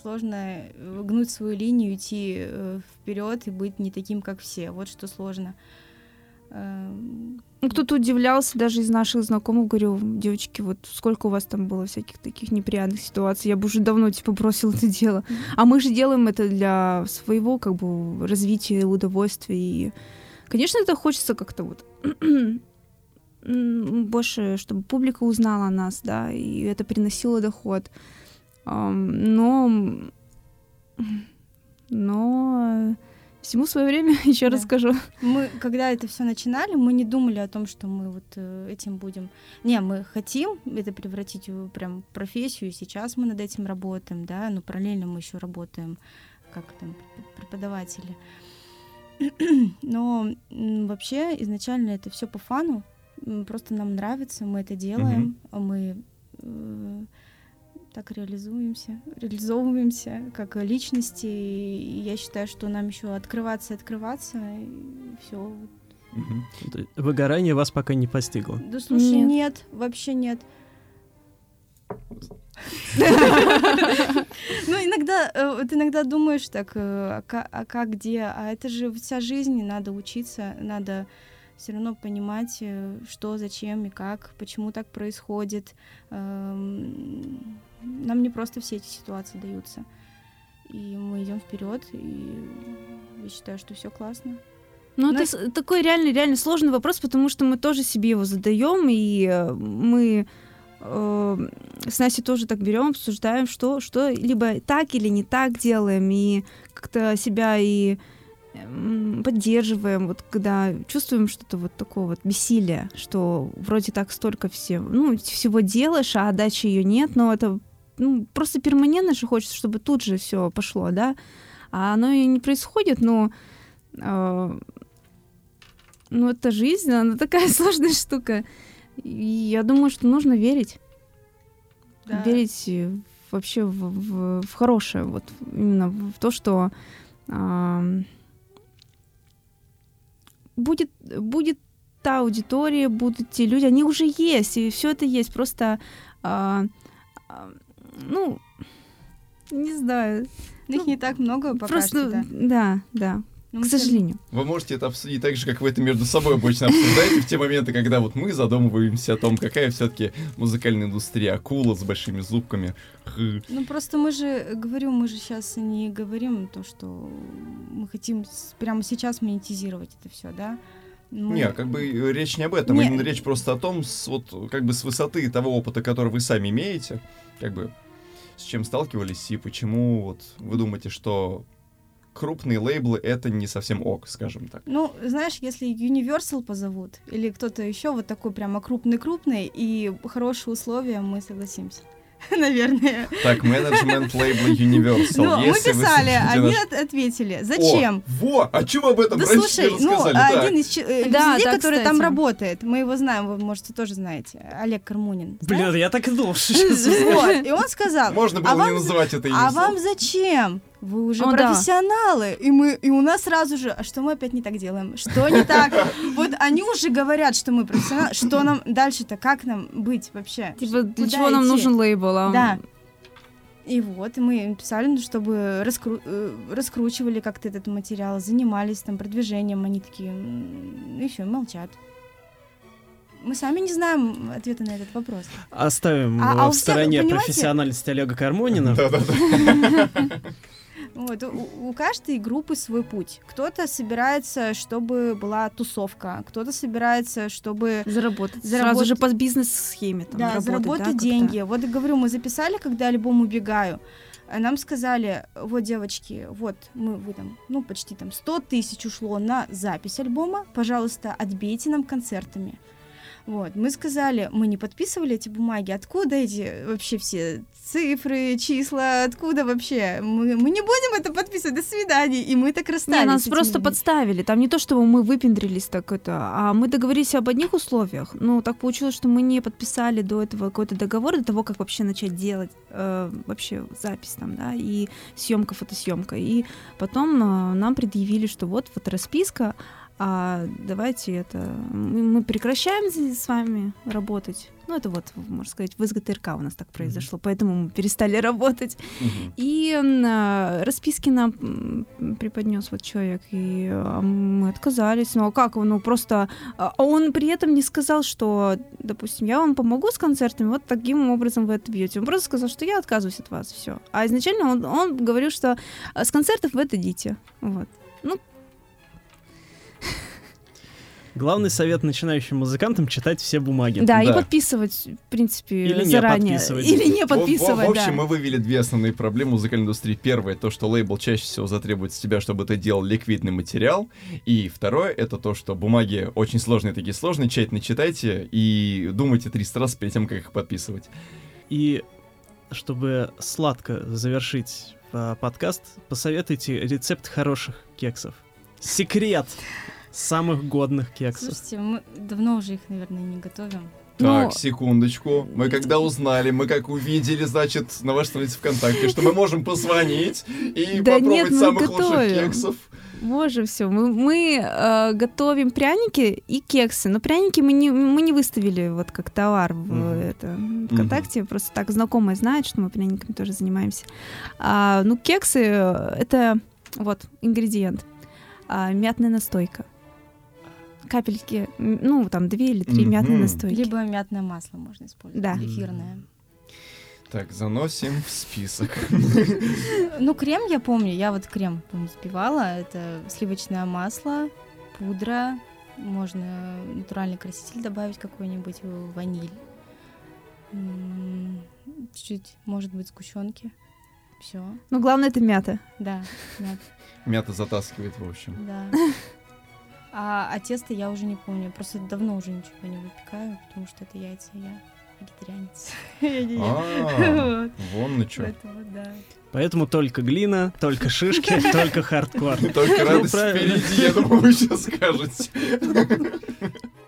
Speaker 4: Сложно э, гнуть свою линию, идти вперед и быть не таким, как все. Вот что сложно.
Speaker 3: Ну, кто-то удивлялся даже из наших знакомых, говорю, девочки, вот сколько у вас там было всяких таких неприятных ситуаций, я бы уже давно, типа, бросила это дело. А мы же делаем это для своего, как бы, развития, удовольствия. И, конечно, это хочется как-то вот больше, чтобы публика узнала о нас, да, и это приносило доход. Но, но всему свое время, еще раз
Speaker 4: Да.
Speaker 3: скажу.
Speaker 4: Мы, когда это все начинали, мы не думали о том, что мы вот э, этим будем. Не, мы хотим это превратить в прям профессию, и сейчас мы над этим работаем, да, но параллельно мы еще работаем как там преподаватели. Но вообще изначально это все по фану, просто нам нравится, мы это делаем, а мы э, так реализуемся, реализовываемся как личности. И я считаю, что нам еще открываться и открываться, и все.
Speaker 2: Выгорание вас пока не постигло.
Speaker 4: Да слушай,
Speaker 3: Нет.
Speaker 4: нет, вообще нет. Ну, иногда, э, вот иногда думаешь так, э, а а как, где, а это же вся жизнь, и надо учиться, надо все равно понимать, э, что, зачем и как, почему так происходит. Эм, Нам не просто все эти ситуации даются. И мы идем вперед, и я считаю, что все классно.
Speaker 3: Ну,
Speaker 4: Ну,
Speaker 3: это с- такой реально, реально сложный вопрос, потому что мы тоже себе его задаем, и э, мы э, с Настей тоже так берем, обсуждаем, что, что либо так или не так делаем, и как-то себя и м, поддерживаем, вот когда чувствуем что-то вот такое вот бессилие, что вроде так столько все, ну, всего делаешь, а отдачи ее нет, но это ну, просто перманентно же хочется, чтобы тут же все пошло, да, а оно и не происходит, но э, ну, это жизнь, она такая сложная штука. И я думаю, что нужно верить.
Speaker 4: Да.
Speaker 3: Верить вообще в, в- в хорошее, вот именно в то, что ам, будет, будет та аудитория, будут те люди, они уже есть, и все это есть, просто, а, ну, не знаю,
Speaker 4: Ну, Их не так много пока
Speaker 3: просто,
Speaker 4: что, да.
Speaker 3: да, да,
Speaker 4: Ну,
Speaker 3: к сожалению.
Speaker 1: Вы можете это обсудить так же, как вы это между собой обычно обсуждаете в те моменты, когда вот мы задумываемся о том, какая все-таки музыкальная индустрия акула с большими зубками.
Speaker 4: Ну, просто мы же, говорю, мы же сейчас не говорим то, что мы хотим прямо сейчас монетизировать это все, да? Мы-
Speaker 1: Не, как бы речь не об этом,
Speaker 4: Не.
Speaker 1: именно речь просто о том, с, вот как бы с высоты того опыта, который вы сами имеете, как бы с чем сталкивались и почему вот вы думаете, что крупные лейблы это не совсем ок, скажем так.
Speaker 4: Ну, знаешь, если Universal позовут, или кто-то еще вот такой прямо крупный-крупный, и хорошие условия, мы согласимся. Наверное.
Speaker 1: Так, менеджмент лейбла Universal.
Speaker 4: Ну, мы писали, они
Speaker 1: наш-
Speaker 4: ответили.
Speaker 1: О,
Speaker 4: Зачем?
Speaker 1: во! А чего об этом
Speaker 4: Да
Speaker 1: раньше
Speaker 4: слушай, ну?
Speaker 1: Так.
Speaker 4: один из э,
Speaker 3: Да,
Speaker 4: людей,
Speaker 3: да,
Speaker 4: который там работает, мы его знаем, вы, можете, тоже знаете, Олег Кармунин.
Speaker 2: Блин, я так и думал,
Speaker 4: Вот, и он сказал,
Speaker 1: Можно было
Speaker 4: а
Speaker 1: не называть это имя.
Speaker 4: а вам зачем? Вы уже
Speaker 3: О, да.
Speaker 4: профессионалы, и мы, и у нас сразу же, а что мы опять не так делаем? Что не так? Вот они уже говорят, что мы профессионалы, что нам дальше-то, как нам быть вообще?
Speaker 3: Типа, для чего нам нужен лейбл? а?
Speaker 4: Да. И вот, и мы писали, ну, чтобы раскру- э, раскручивали как-то этот материал, занимались там продвижением, они такие, «М, и все, молчат. Мы сами не знаем ответа на этот вопрос.
Speaker 2: Оставим
Speaker 4: А- а
Speaker 2: в
Speaker 4: всех,
Speaker 2: стороне
Speaker 4: понимаете-
Speaker 2: профессиональность Олега Кармонина.
Speaker 4: Вот, у, у каждой группы свой путь. Кто-то собирается, чтобы была тусовка, кто-то собирается, чтобы
Speaker 3: Заработать. Сразу
Speaker 4: Заработать-
Speaker 3: же по бизнес-схеме там
Speaker 4: да,
Speaker 3: работать,
Speaker 4: заработать
Speaker 3: да, как-то.
Speaker 4: деньги. Вот говорю, мы записали, когда альбом «Убегаю», нам сказали, вот, девочки, вот, мы, вы там, ну, почти там 100 тысяч ушло на запись альбома, пожалуйста, отбейте нам концертами. Вот, мы сказали, мы не подписывали эти бумаги, откуда эти вообще все цифры, числа, откуда вообще? Мы, мы не будем это подписывать, до свидания. И мы так расстались.
Speaker 3: Не, нас просто
Speaker 4: людьми.
Speaker 3: подставили. Там не то, чтобы мы выпендрились так это, а мы договорились об одних условиях. Ну, так получилось, что мы не подписали до этого какой-то договор, до того, как вообще начать делать э, вообще запись там, да, и съемка, фотосъемка. И потом э, нам предъявили, что вот, вот расписка, а давайте это... Мы, прекращаем с вами работать. Ну, это вот, можно сказать, в СГТРК у нас так произошло, поэтому мы перестали работать.
Speaker 1: Мгм.
Speaker 3: И а, расписки нам преподнес вот человек, и а, мы отказались. Ну а как? Ну просто... А он при этом не сказал, что, допустим, я вам помогу с концертами, вот таким образом вы это бьете. Он просто сказал, что я отказываюсь от вас, все. А изначально он, он говорил, что а, с концертов вы это идите. Вот.
Speaker 2: Главный совет начинающим музыкантам — читать все бумаги.
Speaker 3: Да, и
Speaker 1: Да.
Speaker 3: подписывать, в принципе,
Speaker 2: Или не
Speaker 3: заранее.
Speaker 2: подписывать.
Speaker 3: Или не
Speaker 1: В- в-
Speaker 3: подписывать,
Speaker 1: В, общем,
Speaker 3: да.
Speaker 1: мы вывели две основные проблемы музыкальной индустрии. Первое, то, что лейбл чаще всего затребует с тебя, чтобы ты делал ликвидный материал. И второе, это то, что бумаги очень сложные, такие сложные, тщательно читайте и думайте 300 раз перед тем, как их подписывать.
Speaker 2: И чтобы сладко завершить а, подкаст, посоветуйте рецепт хороших кексов. Секрет самых годных кексов.
Speaker 4: Слушайте, мы давно уже их, наверное, не готовим.
Speaker 1: Так, секундочку. Мы когда узнали, мы как увидели, значит, на вашей странице ВКонтакте, что мы можем позвонить и
Speaker 3: Да
Speaker 1: попробовать
Speaker 3: нет, мы
Speaker 1: самых лучших
Speaker 3: готовим.
Speaker 1: кексов.
Speaker 3: Боже, все. Мы, мы э, готовим пряники и кексы. Но пряники мы не, мы не выставили вот как товар в
Speaker 1: Мгм.
Speaker 3: это, ВКонтакте. Просто так знакомые знают, что мы пряниками тоже занимаемся. А, ну, кексы это вот ингредиент. А, мятная настойка. Капельки, ну, там две или три
Speaker 1: Мгм.
Speaker 3: мятные настойки.
Speaker 4: Либо мятное масло можно использовать.
Speaker 3: Да.
Speaker 4: Эфирное.
Speaker 1: Так, заносим в список.
Speaker 4: Ну, крем я помню, я вот крем помню, сбивала. Это сливочное масло, пудра, можно натуральный краситель добавить какой-нибудь, ваниль. Чуть-чуть, может быть, сгущенки. Все,
Speaker 3: Ну, главное, это мята.
Speaker 4: да, мята,
Speaker 1: Мята затаскивает, в общем.
Speaker 4: да. А, а тесто я уже не помню, просто давно уже ничего не выпекаю, потому что это яйца, я вегетарианец.
Speaker 1: А, вон на чё.
Speaker 4: Поэтому,
Speaker 2: только глина, только шишки, только хардкор.
Speaker 1: Только
Speaker 2: Ну,
Speaker 1: радость впереди, я думаю, вы сейчас скажете.